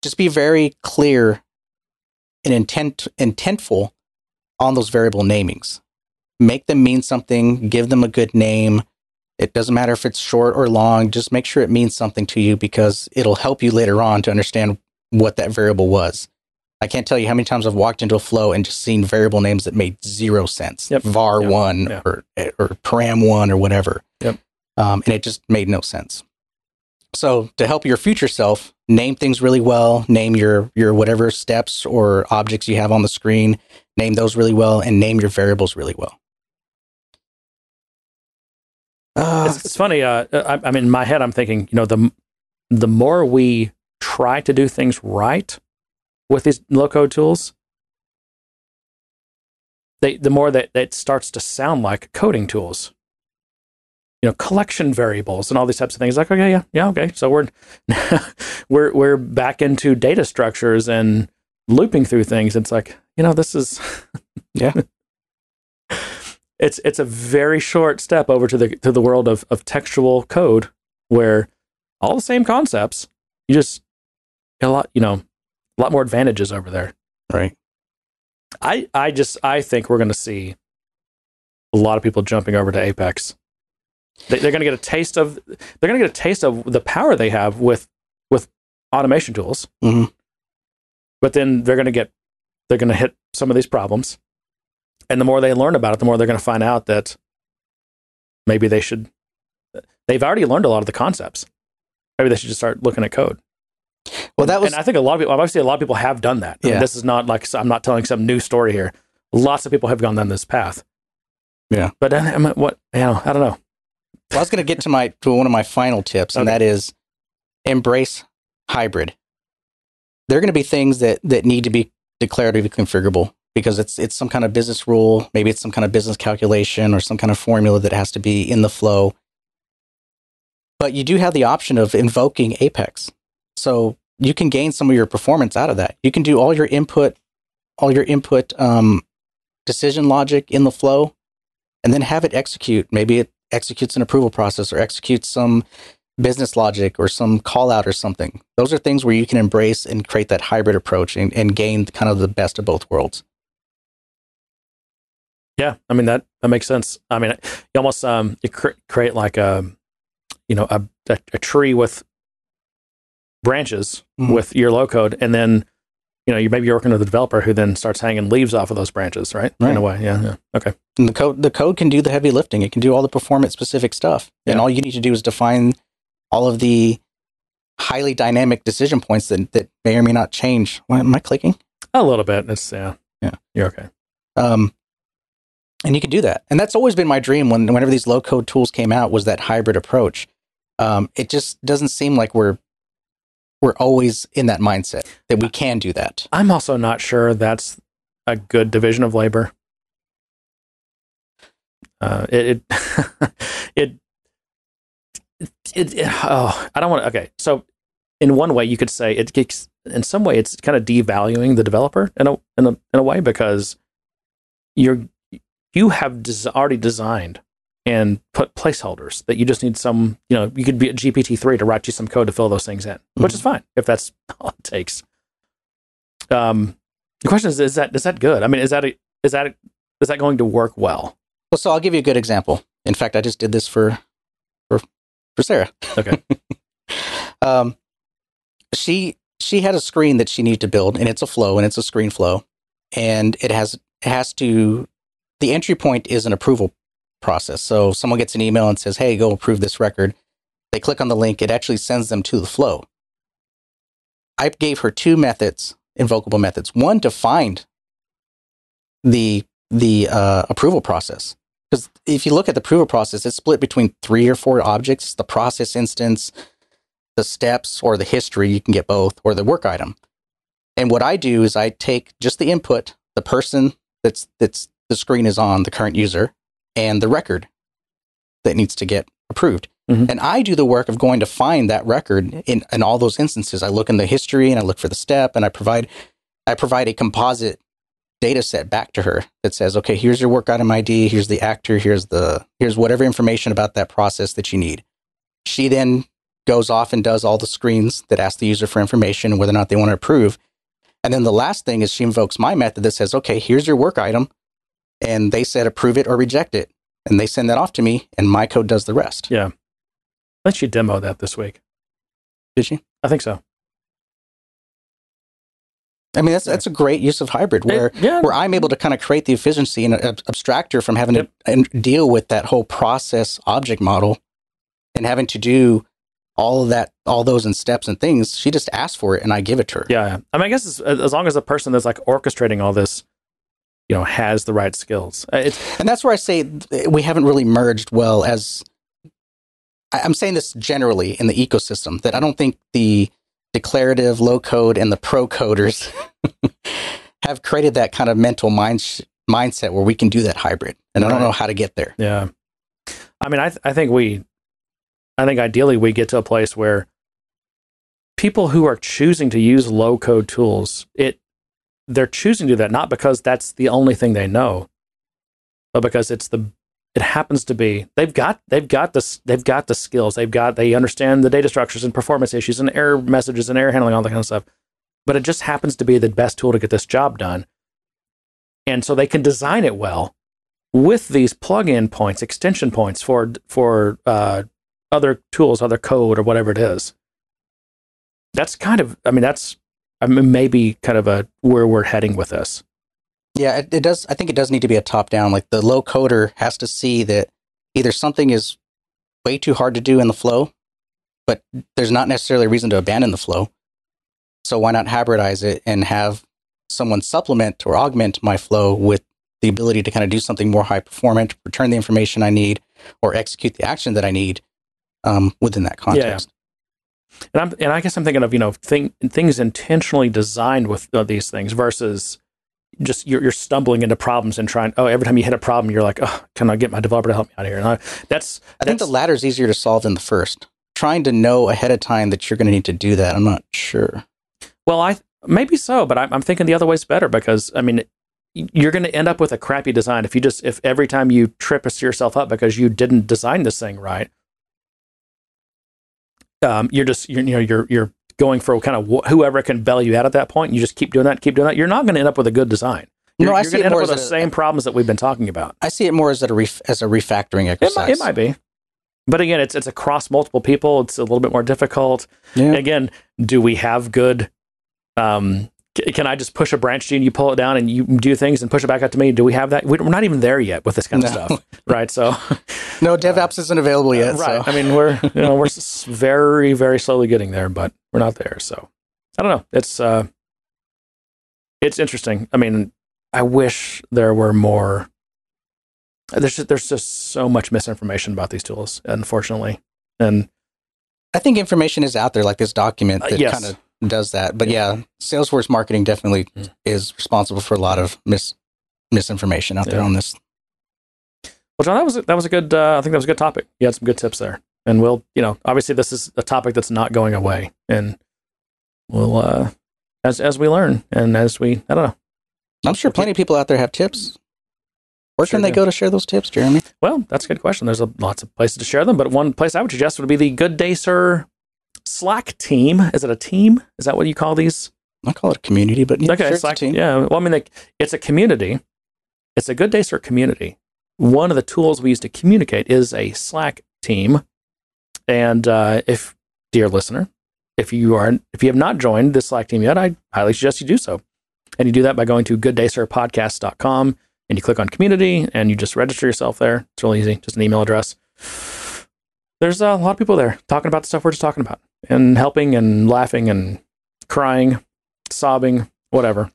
Just be very clear and intent intentful on those variable namings. Make them mean something, give them a good name, it doesn't matter if it's short or long, just make sure it means something to you because it'll help you later on to understand what that variable was. I can't tell you how many times I've walked into a flow and just seen variable names that made zero sense.
Yep.
var
Yep.
one or or param one or whatever.
Yep.
Um, and it just made no sense. So to help your future self, name things really well. Name your your whatever steps or objects you have on the screen. Name those really well, and name your variables really well. Uh,
it's, it's funny. Uh, I, I mean, in my head, I'm thinking, you know, the the more we try to do things right with these low code tools, they the more that that starts to sound like coding tools. You know, collection variables and all these types of things. Like, okay, yeah, yeah, okay. So we're we're we're back into data structures and looping through things. It's like, you know, this is
Yeah.
it's it's a very short step over to the to the world of, of textual code where all the same concepts you just get a lot you know a lot more advantages over there
right.
i i just i think we're going to see a lot of people jumping over to apex they, they're going to get a taste of they're going to get a taste of the power they have with with automation tools
Mhm.
but then they're going to get they're going to hit some of these problems and the more they learn about it the more they're going to find out that maybe they should they've already learned a lot of the concepts maybe they should just start looking at code
Well, that was
and i think a lot of people I've obviously a lot of people have done that I mean,
Yeah.
this is not like i'm not telling some new story here lots of people have gone down this path
Yeah.
but I mean, what you know i don't know
Well, I was going to get to my to one of my final tips, and
Okay.
that is embrace hybrid. There are going to be things that that need to be declaratively configurable because it's it's some kind of business rule, maybe it's some kind of business calculation or some kind of formula that has to be in the flow. But you do have the option of invoking Apex, so you can gain some of your performance out of that. You can do all your input, all your input um, decision logic in the flow, and then have it execute. Maybe it executes an approval process or executes some business logic or some call out or something. Those are things where you can embrace and create that hybrid approach and, and gain kind of the best of both worlds.
Yeah, I mean that that makes sense. I mean, you almost um you cr- create like a you know a a, a tree with branches
Mhm.
with your low code, and then you know you maybe you're working with a developer who then starts hanging leaves off of those branches, right? In
Right.
a way, yeah, yeah. Okay,
And the code the code can do the heavy lifting. It can do all the performance specific stuff. And all you need to do is define all of the highly dynamic decision points that, that may or may not change. What, am I clicking?
a little bit. It's yeah,
Yeah.
You're okay.
Um, and you can do that. And that's always been my dream when whenever these low code tools came out was that hybrid approach. Um, it just doesn't seem like we're we're always in that mindset that we can do that.
I'm also not sure that's a good division of labor. Uh, it, it, it, it, it- oh, I don't want to. Okay, so in one way, you could say it gets. In some way, it's kind of devaluing the developer in a in a in a way because you're you have des- already designed and put placeholders that you just need some. You know, you could be at GPT three to write you some code to fill those things in, which is fine if that's all it takes. Um, the question is: Is that is that good? I mean, is that a, is that a, is that going to work well?
Well, so I'll give you a good example. In fact, I just did this for for for Sarah.
Okay.
um, she she had a screen that she needed to build, and it's a flow, and it's a screen flow, and it has it has to. The entry point is an approval process. So someone gets an email and says, "Hey, go approve this record." They click on the link. It actually sends them to the flow. I gave her two methods, invocable methods. One to find the the uh, approval process. Because if you look at the approval process, it's split between three or four objects the process instance, the steps, or the history. You can get both, or the work item. And what I do is I take just the input, the person that's that's the screen is on, the current user, and the record that needs to get approved.
Mhm.
And I do the work of going to find that record in, in all those instances. I look in the history and I look for the step and I provide I provide a composite data set back to her that says, okay, here's your work item ID, here's the actor, here's the here's whatever information about that process that you need. She then goes off and does all the screens that ask the user for information whether or not they want to approve. And then the last thing is she invokes my method that says, okay, here's your work item. And they said approve it or reject it. And they send that off to me and my code does the rest.
Yeah. Let's you demo that this week.
Did she?
I think so.
I mean, that's that's a great use of hybrid where
It- yeah.
where I'm able to kind of create the efficiency and uh, ab- abstract her from having
Yep.
to and deal with that whole process object model and having to do all of that, all those and steps and things. She just asks for it and I give it to her.
Yeah. I mean, I guess as long as the person that's like orchestrating all this, you know, has the right skills. Uh, It's
And that's where I say we haven't really merged well as I'm saying this generally in the ecosystem that I don't think the declarative low code and the pro coders have created that kind of mental mind sh- mindset where we can do that hybrid. And I don't know how to get there.
yeah. I mean, I th- I think we, I think ideally we get to a place where people who are choosing to use low code tools, it they're choosing to do that not because that's the only thing they know, but because it's the it happens to be they've got they've got this they've got the skills. They've got they understand the data structures and performance issues and error messages and error handling all that kind of stuff. But it just happens to be the best tool to get this job done. And so they can design it well with these plug-in points extension points for for uh, other tools other code or whatever it is. That's kind of i mean that's I mean, maybe kind of a where we're heading with this
Yeah, it, it does. I think it does need to be a top down. Like the low coder has to see that either something is way too hard to do in the flow, but there's not necessarily a reason to abandon the flow. So why not hybridize it and have someone supplement or augment my flow with the ability to kind of do something more high performant, return the information I need, or execute the action that I need um, within that context.
And I'm and I guess I'm thinking of you know thing, things intentionally designed with uh, these things versus just you're, you're stumbling into problems and trying. Oh, every time you hit a problem, you're like, oh, can I get my developer to help me out here? And I, that's
I think the latter is easier to solve than the first. Trying to know ahead of time that you're going to need to do that, I'm not sure.
well, I maybe so, but I'm, I'm thinking the other way's better because I mean. You're going to end up with a crappy design if you just if every time you trip yourself up because you didn't design this thing right. Um, you're just you're, you know you're you're going for kind of wh- whoever can bail you out at that point. And you just keep doing that, keep doing that. You're not going to end up with a good design. You're,
No, I
you're
see it
end up
more
with the
a-
same problems that we've been talking about.
I see it more as a ref, as a refactoring
It
exercise.
might, it might be. But again, it's it's across multiple people. It's a little bit more difficult.
Yeah.
Again, do we have good? Um, can I just push a branch gene, you pull it down, and you do things and push it back out to me? Do we have that? We- We're not even there yet with this kind of
No.
stuff, right? So,
No, DevOps isn't available yet.
right.
So.
I mean, we're you know we're very very slowly getting there, but we're not there. So, I don't know. It's uh, it's interesting. I mean, I wish there were more. There's just, there's just so much misinformation about these tools, unfortunately, and
I think information is out there, like this document
Uh,
that
yes.
kind of does that. But yeah, Salesforce marketing definitely
Mm.
is responsible for a lot of mis misinformation out there on this.
Well, John, that was a, that was a good. Uh, I think that was a good topic. You had some good tips there, and we'll, you know, obviously this is a topic that's not going away, and we'll, uh, as as we learn and as we, I don't know.
I'm sure plenty of people out there have tips. Where
Sure
can they
do.
go to share those tips, Jeremy?
Well, that's a good question. There's a, lots of places to share them, but one place I would suggest would be the Good Day Sir Slack team. Is it a team? Is that what you call these?
I call it a community, but yeah,
okay,
sure,
Slack.
team.
Yeah. Well, I mean, like, it's a community. It's a Good Day Sir community. One of the tools we use to communicate is a Slack team. And uh, if, dear listener, if you are if you have not joined the Slack team yet, I highly suggest you do so. And you do that by going to gooddaysirpodcast.com and you click on community and you just register yourself there. It's really easy, just an email address. There's a lot of people there talking about the stuff we're just talking about and helping and laughing and crying, sobbing, whatever.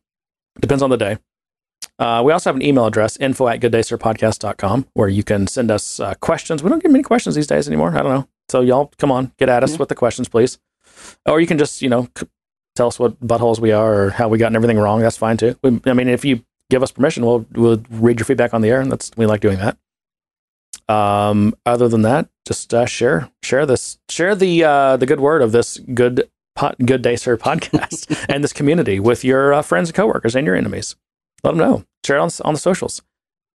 Depends on the day. Uh, we also have an email address, info at gooddaysirpodcast.com, where you can send us uh, questions. We don't get many questions these days anymore. I don't know. So y'all, come on, get at us
Yeah.
with the questions, please. Or you can just, you know, c- tell us what buttholes we are or how we gotten everything wrong. That's fine too. We, I mean, if you give us permission, we'll we'll read your feedback on the air, and that's we like doing that. Um, other than that, just uh, share share this share the uh, the good word of this good pot, good day sir podcast and this community with your uh, friends and coworkers and your enemies. Let them know. Share it on on the socials,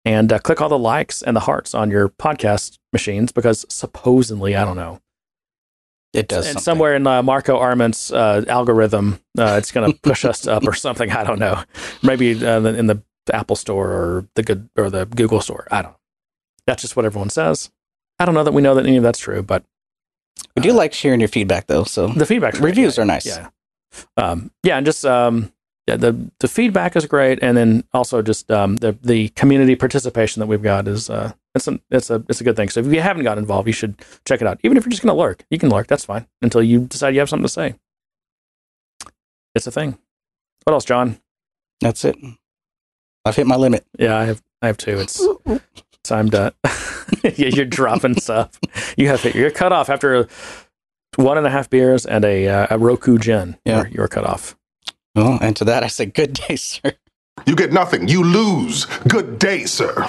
and uh, click all the likes and the hearts on your podcast machines because supposedly I don't know
It does.
and
something.
somewhere in uh, Marco Arment's uh, algorithm, uh, it's going to push us up or something. I don't know. Maybe uh, in the Apple Store or the good or the Google Store. I don't. know. That's just what everyone says. I don't know that we know that any of that's true, but
we do like sharing your feedback, though. So
the feedback
reviews are nice.
Yeah, um, yeah, and just um, yeah, the the feedback is great, and then also just um, the the community participation that we've got is uh, it's a it's a it's a good thing. So if you haven't got involved, you should check it out. Even if you're just going to lurk, you can lurk. That's fine until you decide you have something to say. It's a thing. What else, John?
That's it. I've hit my limit.
Yeah, I have I have two. It's time done. yeah, you're dropping stuff. You have you're cut off after one and a half beers and a uh, a Roku gin.
Yeah.
You're, you're cut off.
Well, and to that I say, good day, sir.
You get nothing. You lose. Good day, sir.